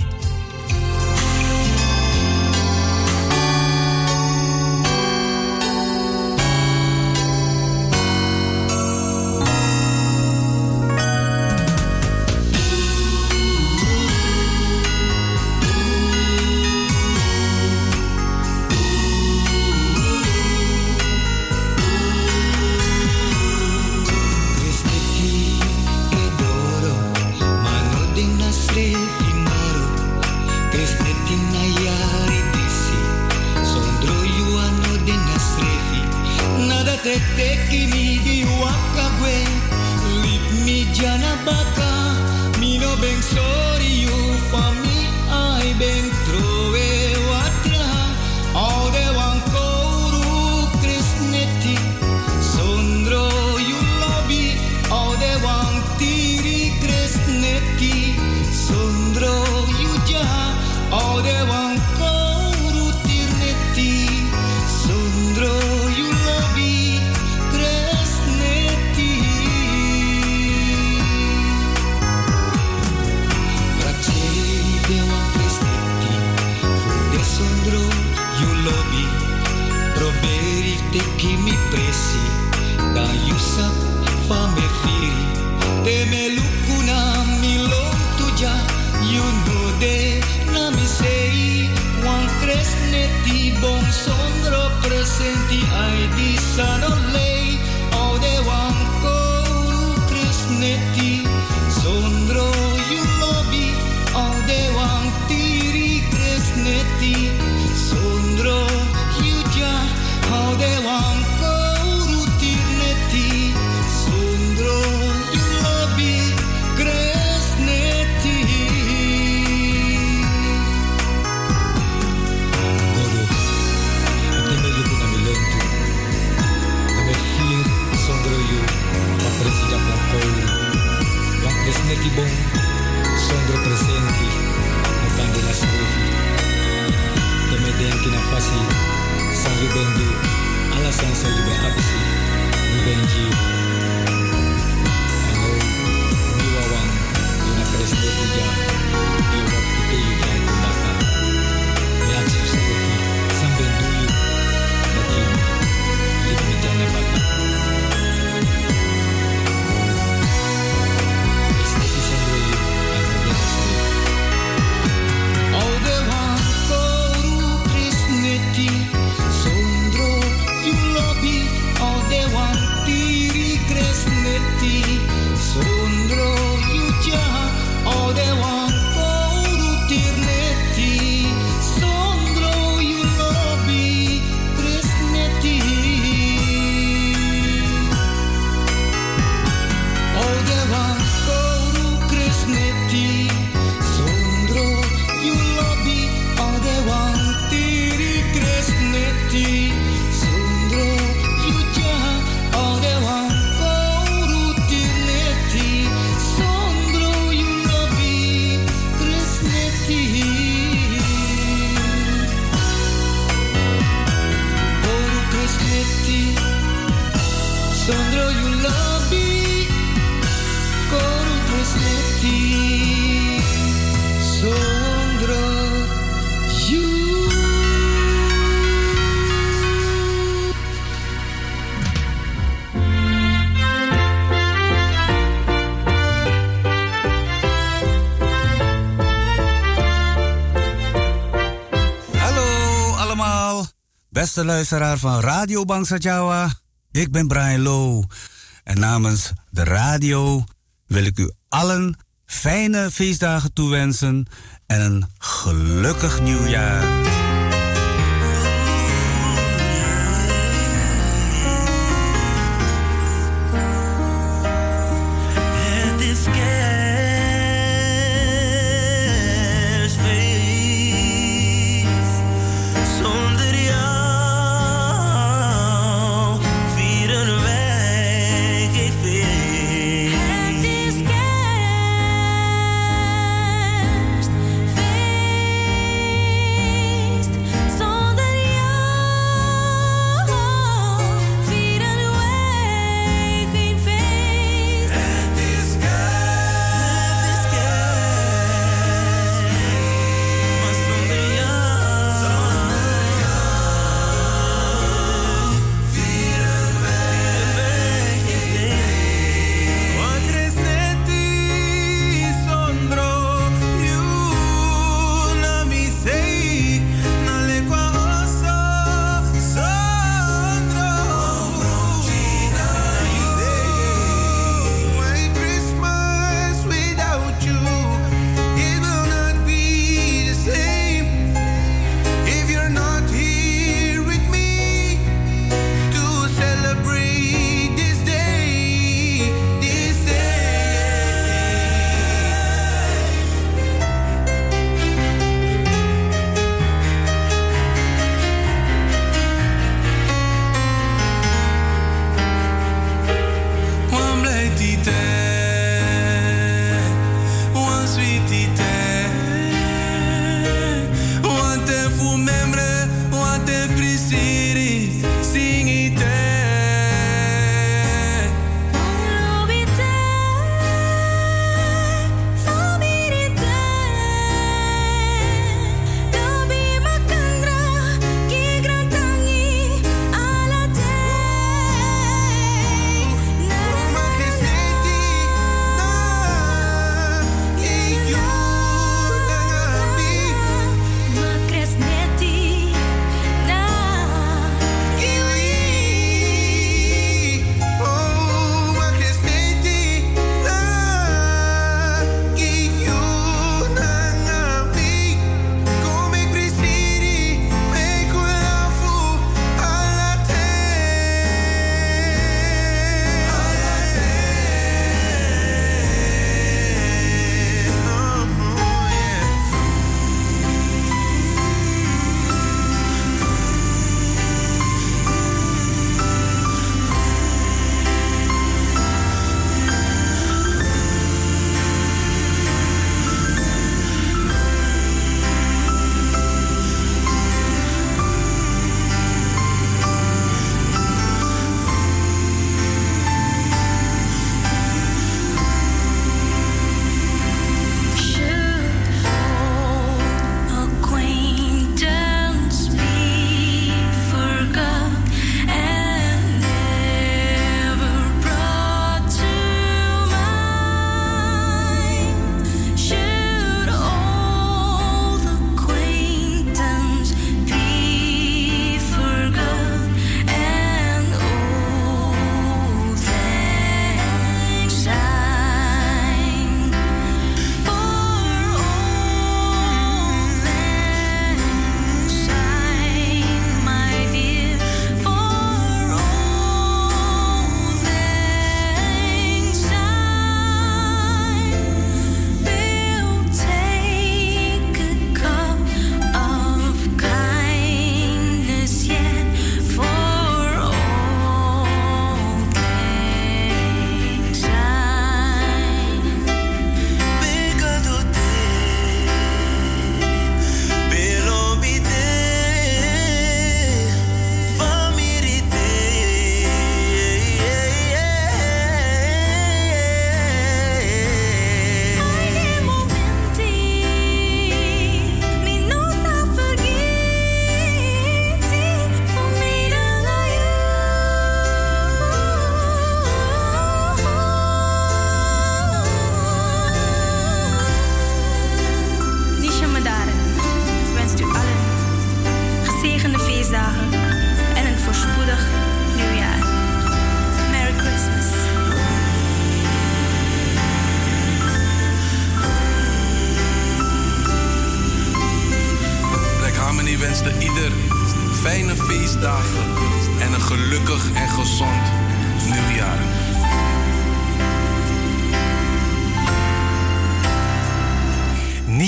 want die kreeg met die Beste luisteraar van Radio Bangsa ik ben Brian Low. En namens de radio wil ik u allen fijne feestdagen toewensen en een gelukkig nieuwjaar.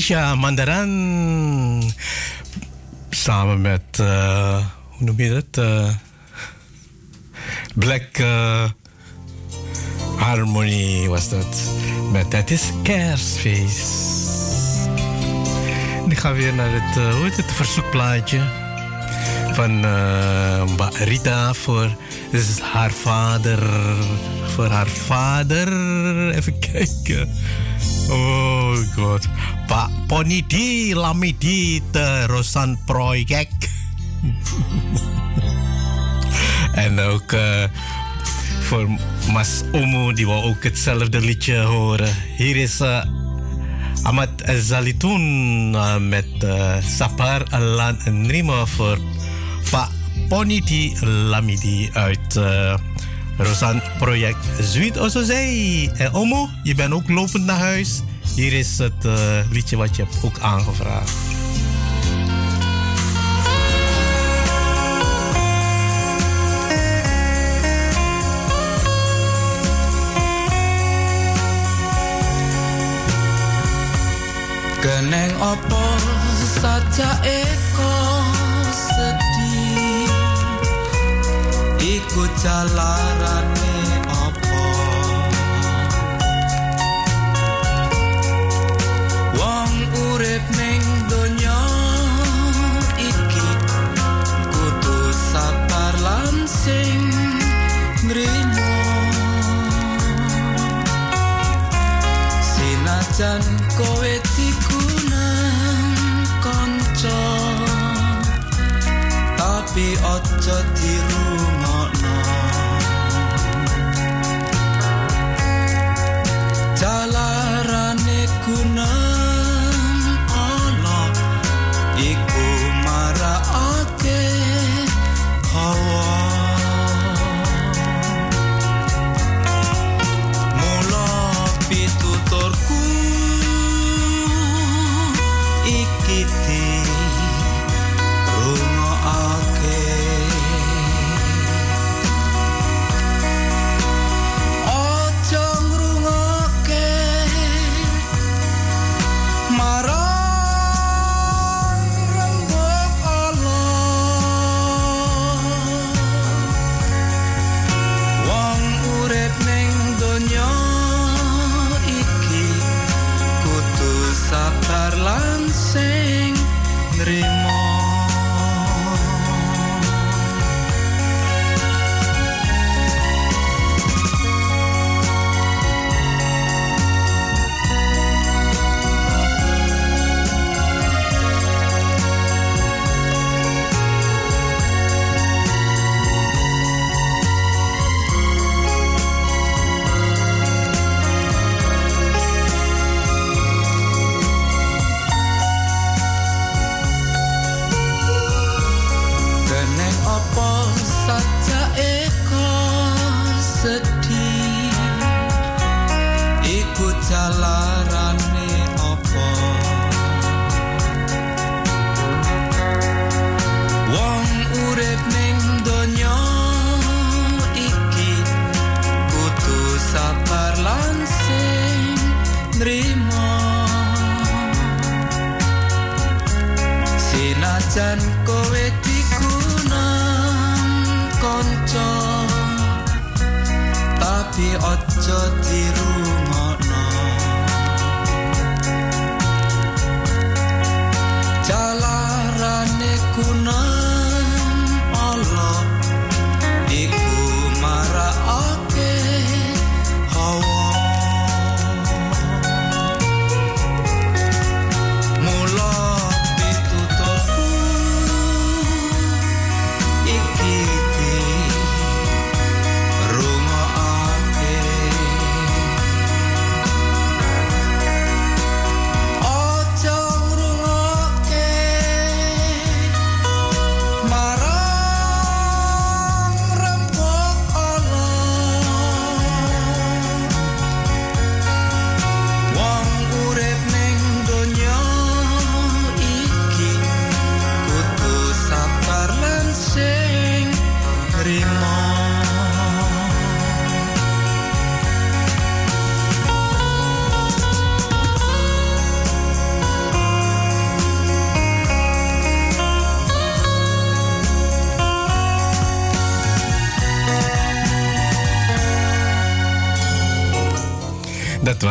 Nisha Mandaran. Samen met, eh, hoe noem je dat? Eh, Black eh, Harmony was dat. Met Het is kerstfeest. En ik ga weer naar het, hoe het, verzoekplaatje van Rita voor haar vader. Voor haar vader. Even kijken. God. Pak Ponidi Lamidi terusan proyek. en ook eh, voor Mas Omo, die wil ook hetzelfde liedje horen. Hier is eh, Ahmad Zalitoun eh, met Sapar Alan Nrima voor Pak Ponidi Lamidi uit Rosan Project Sweet Osozee. En Omo, je bent ook lopend naar huis. Hier is het eh, liedje wat je hebt ook aangevraagd. Keneng opo saja eko sedih Iku jalarane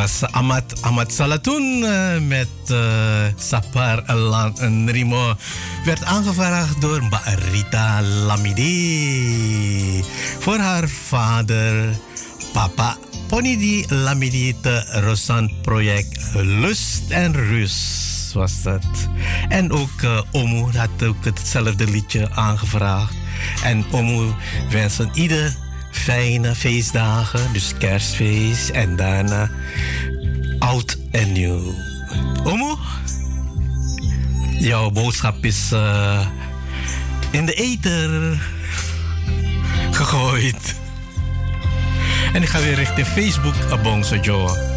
was Amat, eh, met eh, Sapar en Rimo. Werd aangevraagd door Mba Rita Lamidi. Voor haar vader, papa Ponidi Lamidi te Rosan project Lust en Rust was dat. En ook eh, Omu had ook hetzelfde liedje aangevraagd. En Omu wensen ieder fijne feestdagen, dus kerstfeest en daarna en nieuw. Omo, jouw boodschap is eh, in de ether gegooid. En ik ga weer richting Facebook, Abongso Joe.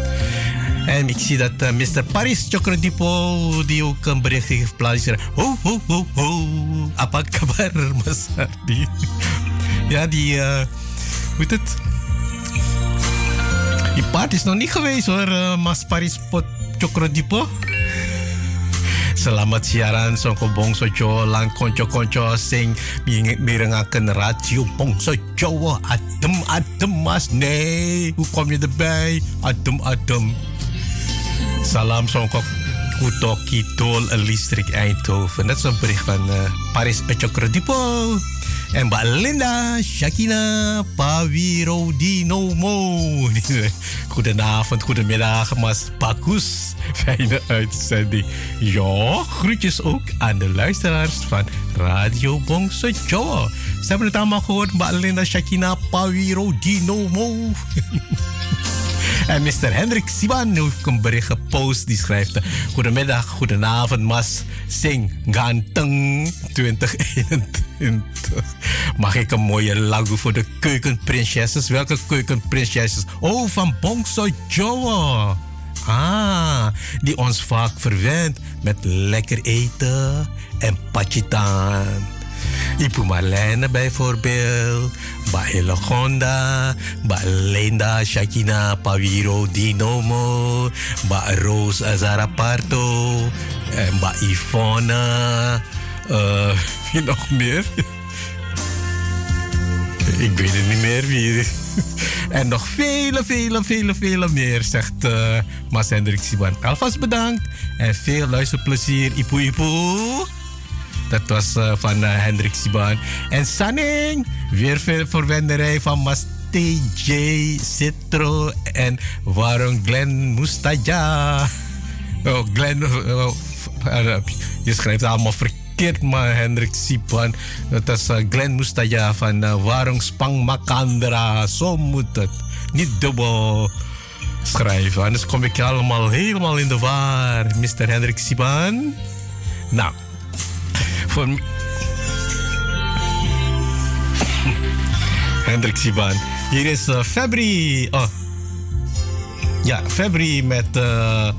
En ik zie dat eh, Mr. Paris Chocrodipo, die ook een bericht heeft geplaatst. Ho, ho, ho, ho. Apa kabar, Mas Ardi? Ja, die... eh, hoe heet het? Die paard is nog niet geweest hoor, eh, Mas Paris Pot Chocrodipo. Selamat siaran Songko Bongso Jawa lang konco-konco sing mirengaken radio Bongso Jawa adem adem mas nee. Hoe kom je erbij? Adem adem. Salam Songko Kuto Kitol Listrik Eindhoven. Dat is een bericht van eh, Paris Chocrodipo en Mbak Linda, Shakina, Pawiro Dinomo. Goedenavond, goedemiddag, Mas Bakus. Fijne uitzending. Ja, groetjes ook aan de luisteraars van Radio Bongso Joe. Ze hebben het allemaal gehoord, Mbak Linda, Shakina, Pawiro Dinomo. En Mr. Hendrik Siban heeft een bericht gepost. Die schrijft: Goedemiddag, goedenavond, Mas. Sing Ganteng 2021. Mag ik een mooie lagu voor de keukenprinsesses? Welke keukenprinsesses? Oh, van Bongso Joe. Ah, die ons vaak verwend met lekker eten en pachitan. Ibu Marlene bijvoorbeeld, Ba Helegonda, Ba Linda, Shakina, Pawiro, Dinomo, Ba Rose Azaraparto, en Ba Ivona, eh, wie nog meer? Ik weet het niet meer wie. En nog vele, vele, vele, vele meer, zegt eh Mas Hendrik Siban. Alvast bedankt en veel luisterplezier, Ipu Ipu. Dat was eh, van eh, Hendrik Siban. En Sanning, weer veel verwenderij van Mas TJ Citro en waarom Glenn Mustaja. Oh, Glenn, oh, eh, je schrijft allemaal verkeerd, maar Hendrik Siban. Dat eh, Glenn Mustaja van Warung Spang Makandra. Zo moet het. Niet dubbel schrijven, anders kom ik allemaal helemaal in de war, Mr. Hendrik Siban. Nou, voor Hendrik Siban. Hier is Febri. Oh. Ja, Febri met eh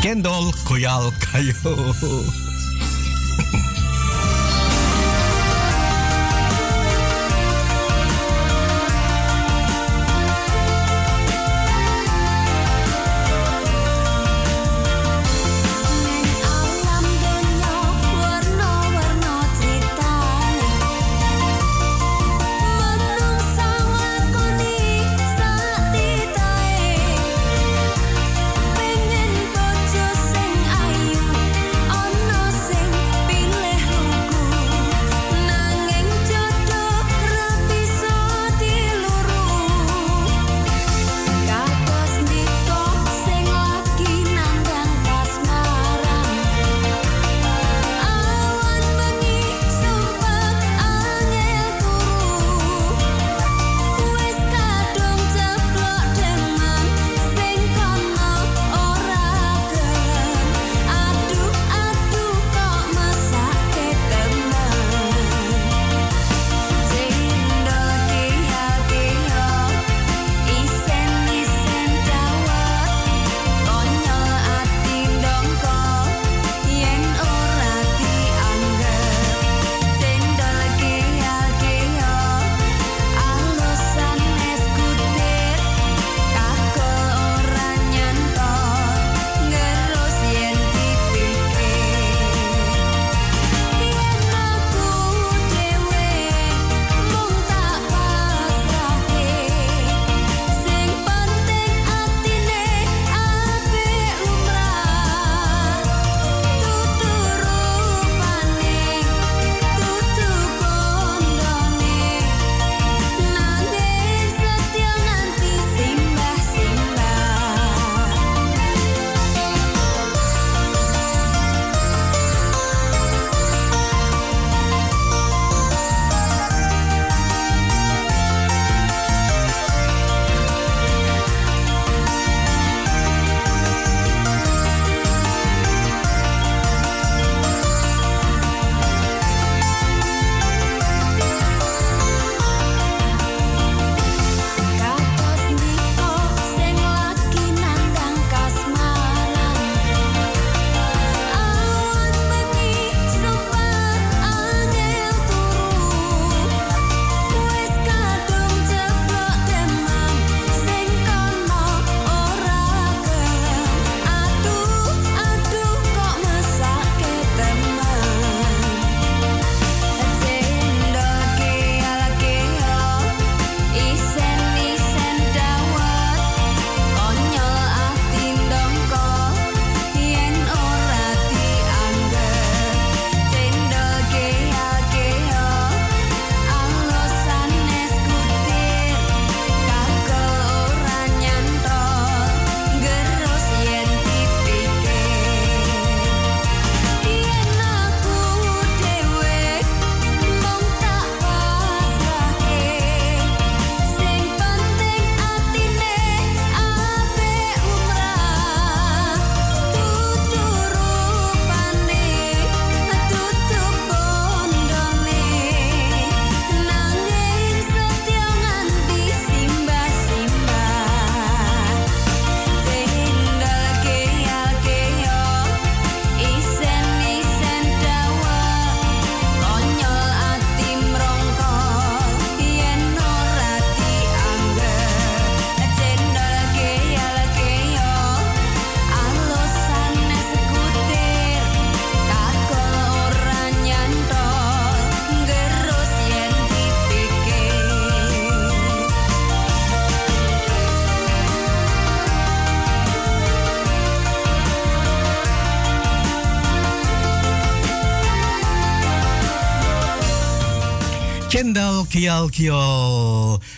Kendall Koyal Kayo.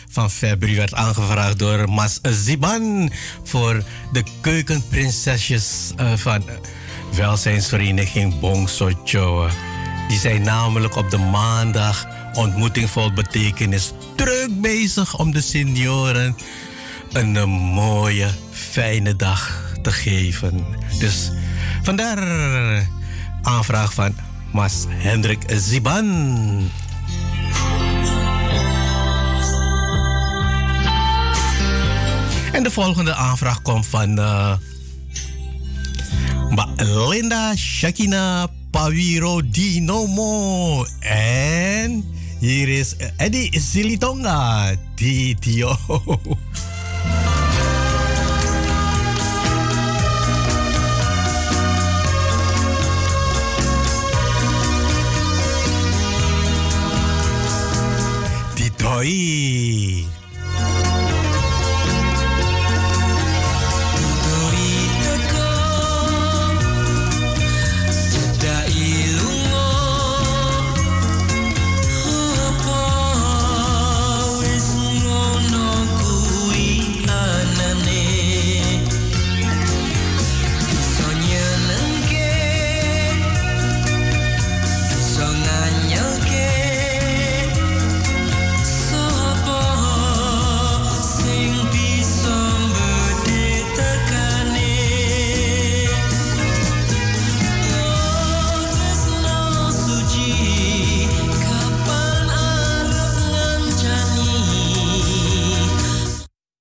Van Februari werd aangevraagd door Mas Ziban voor de keukenprinsesjes eh, van welzijnsvereniging Bong Socho. Die zijn namelijk op de maandag ontmoeting vol betekenis druk bezig om de senioren een eh, mooie, fijne dag te geven. Dus vandaar aanvraag van Mas Hendrik Ziban. En de volgende aanvraag komt van uh, Linda Shakina Pawiro Dinomo. En hier is Eddie Silitonga. Titio. Titoi.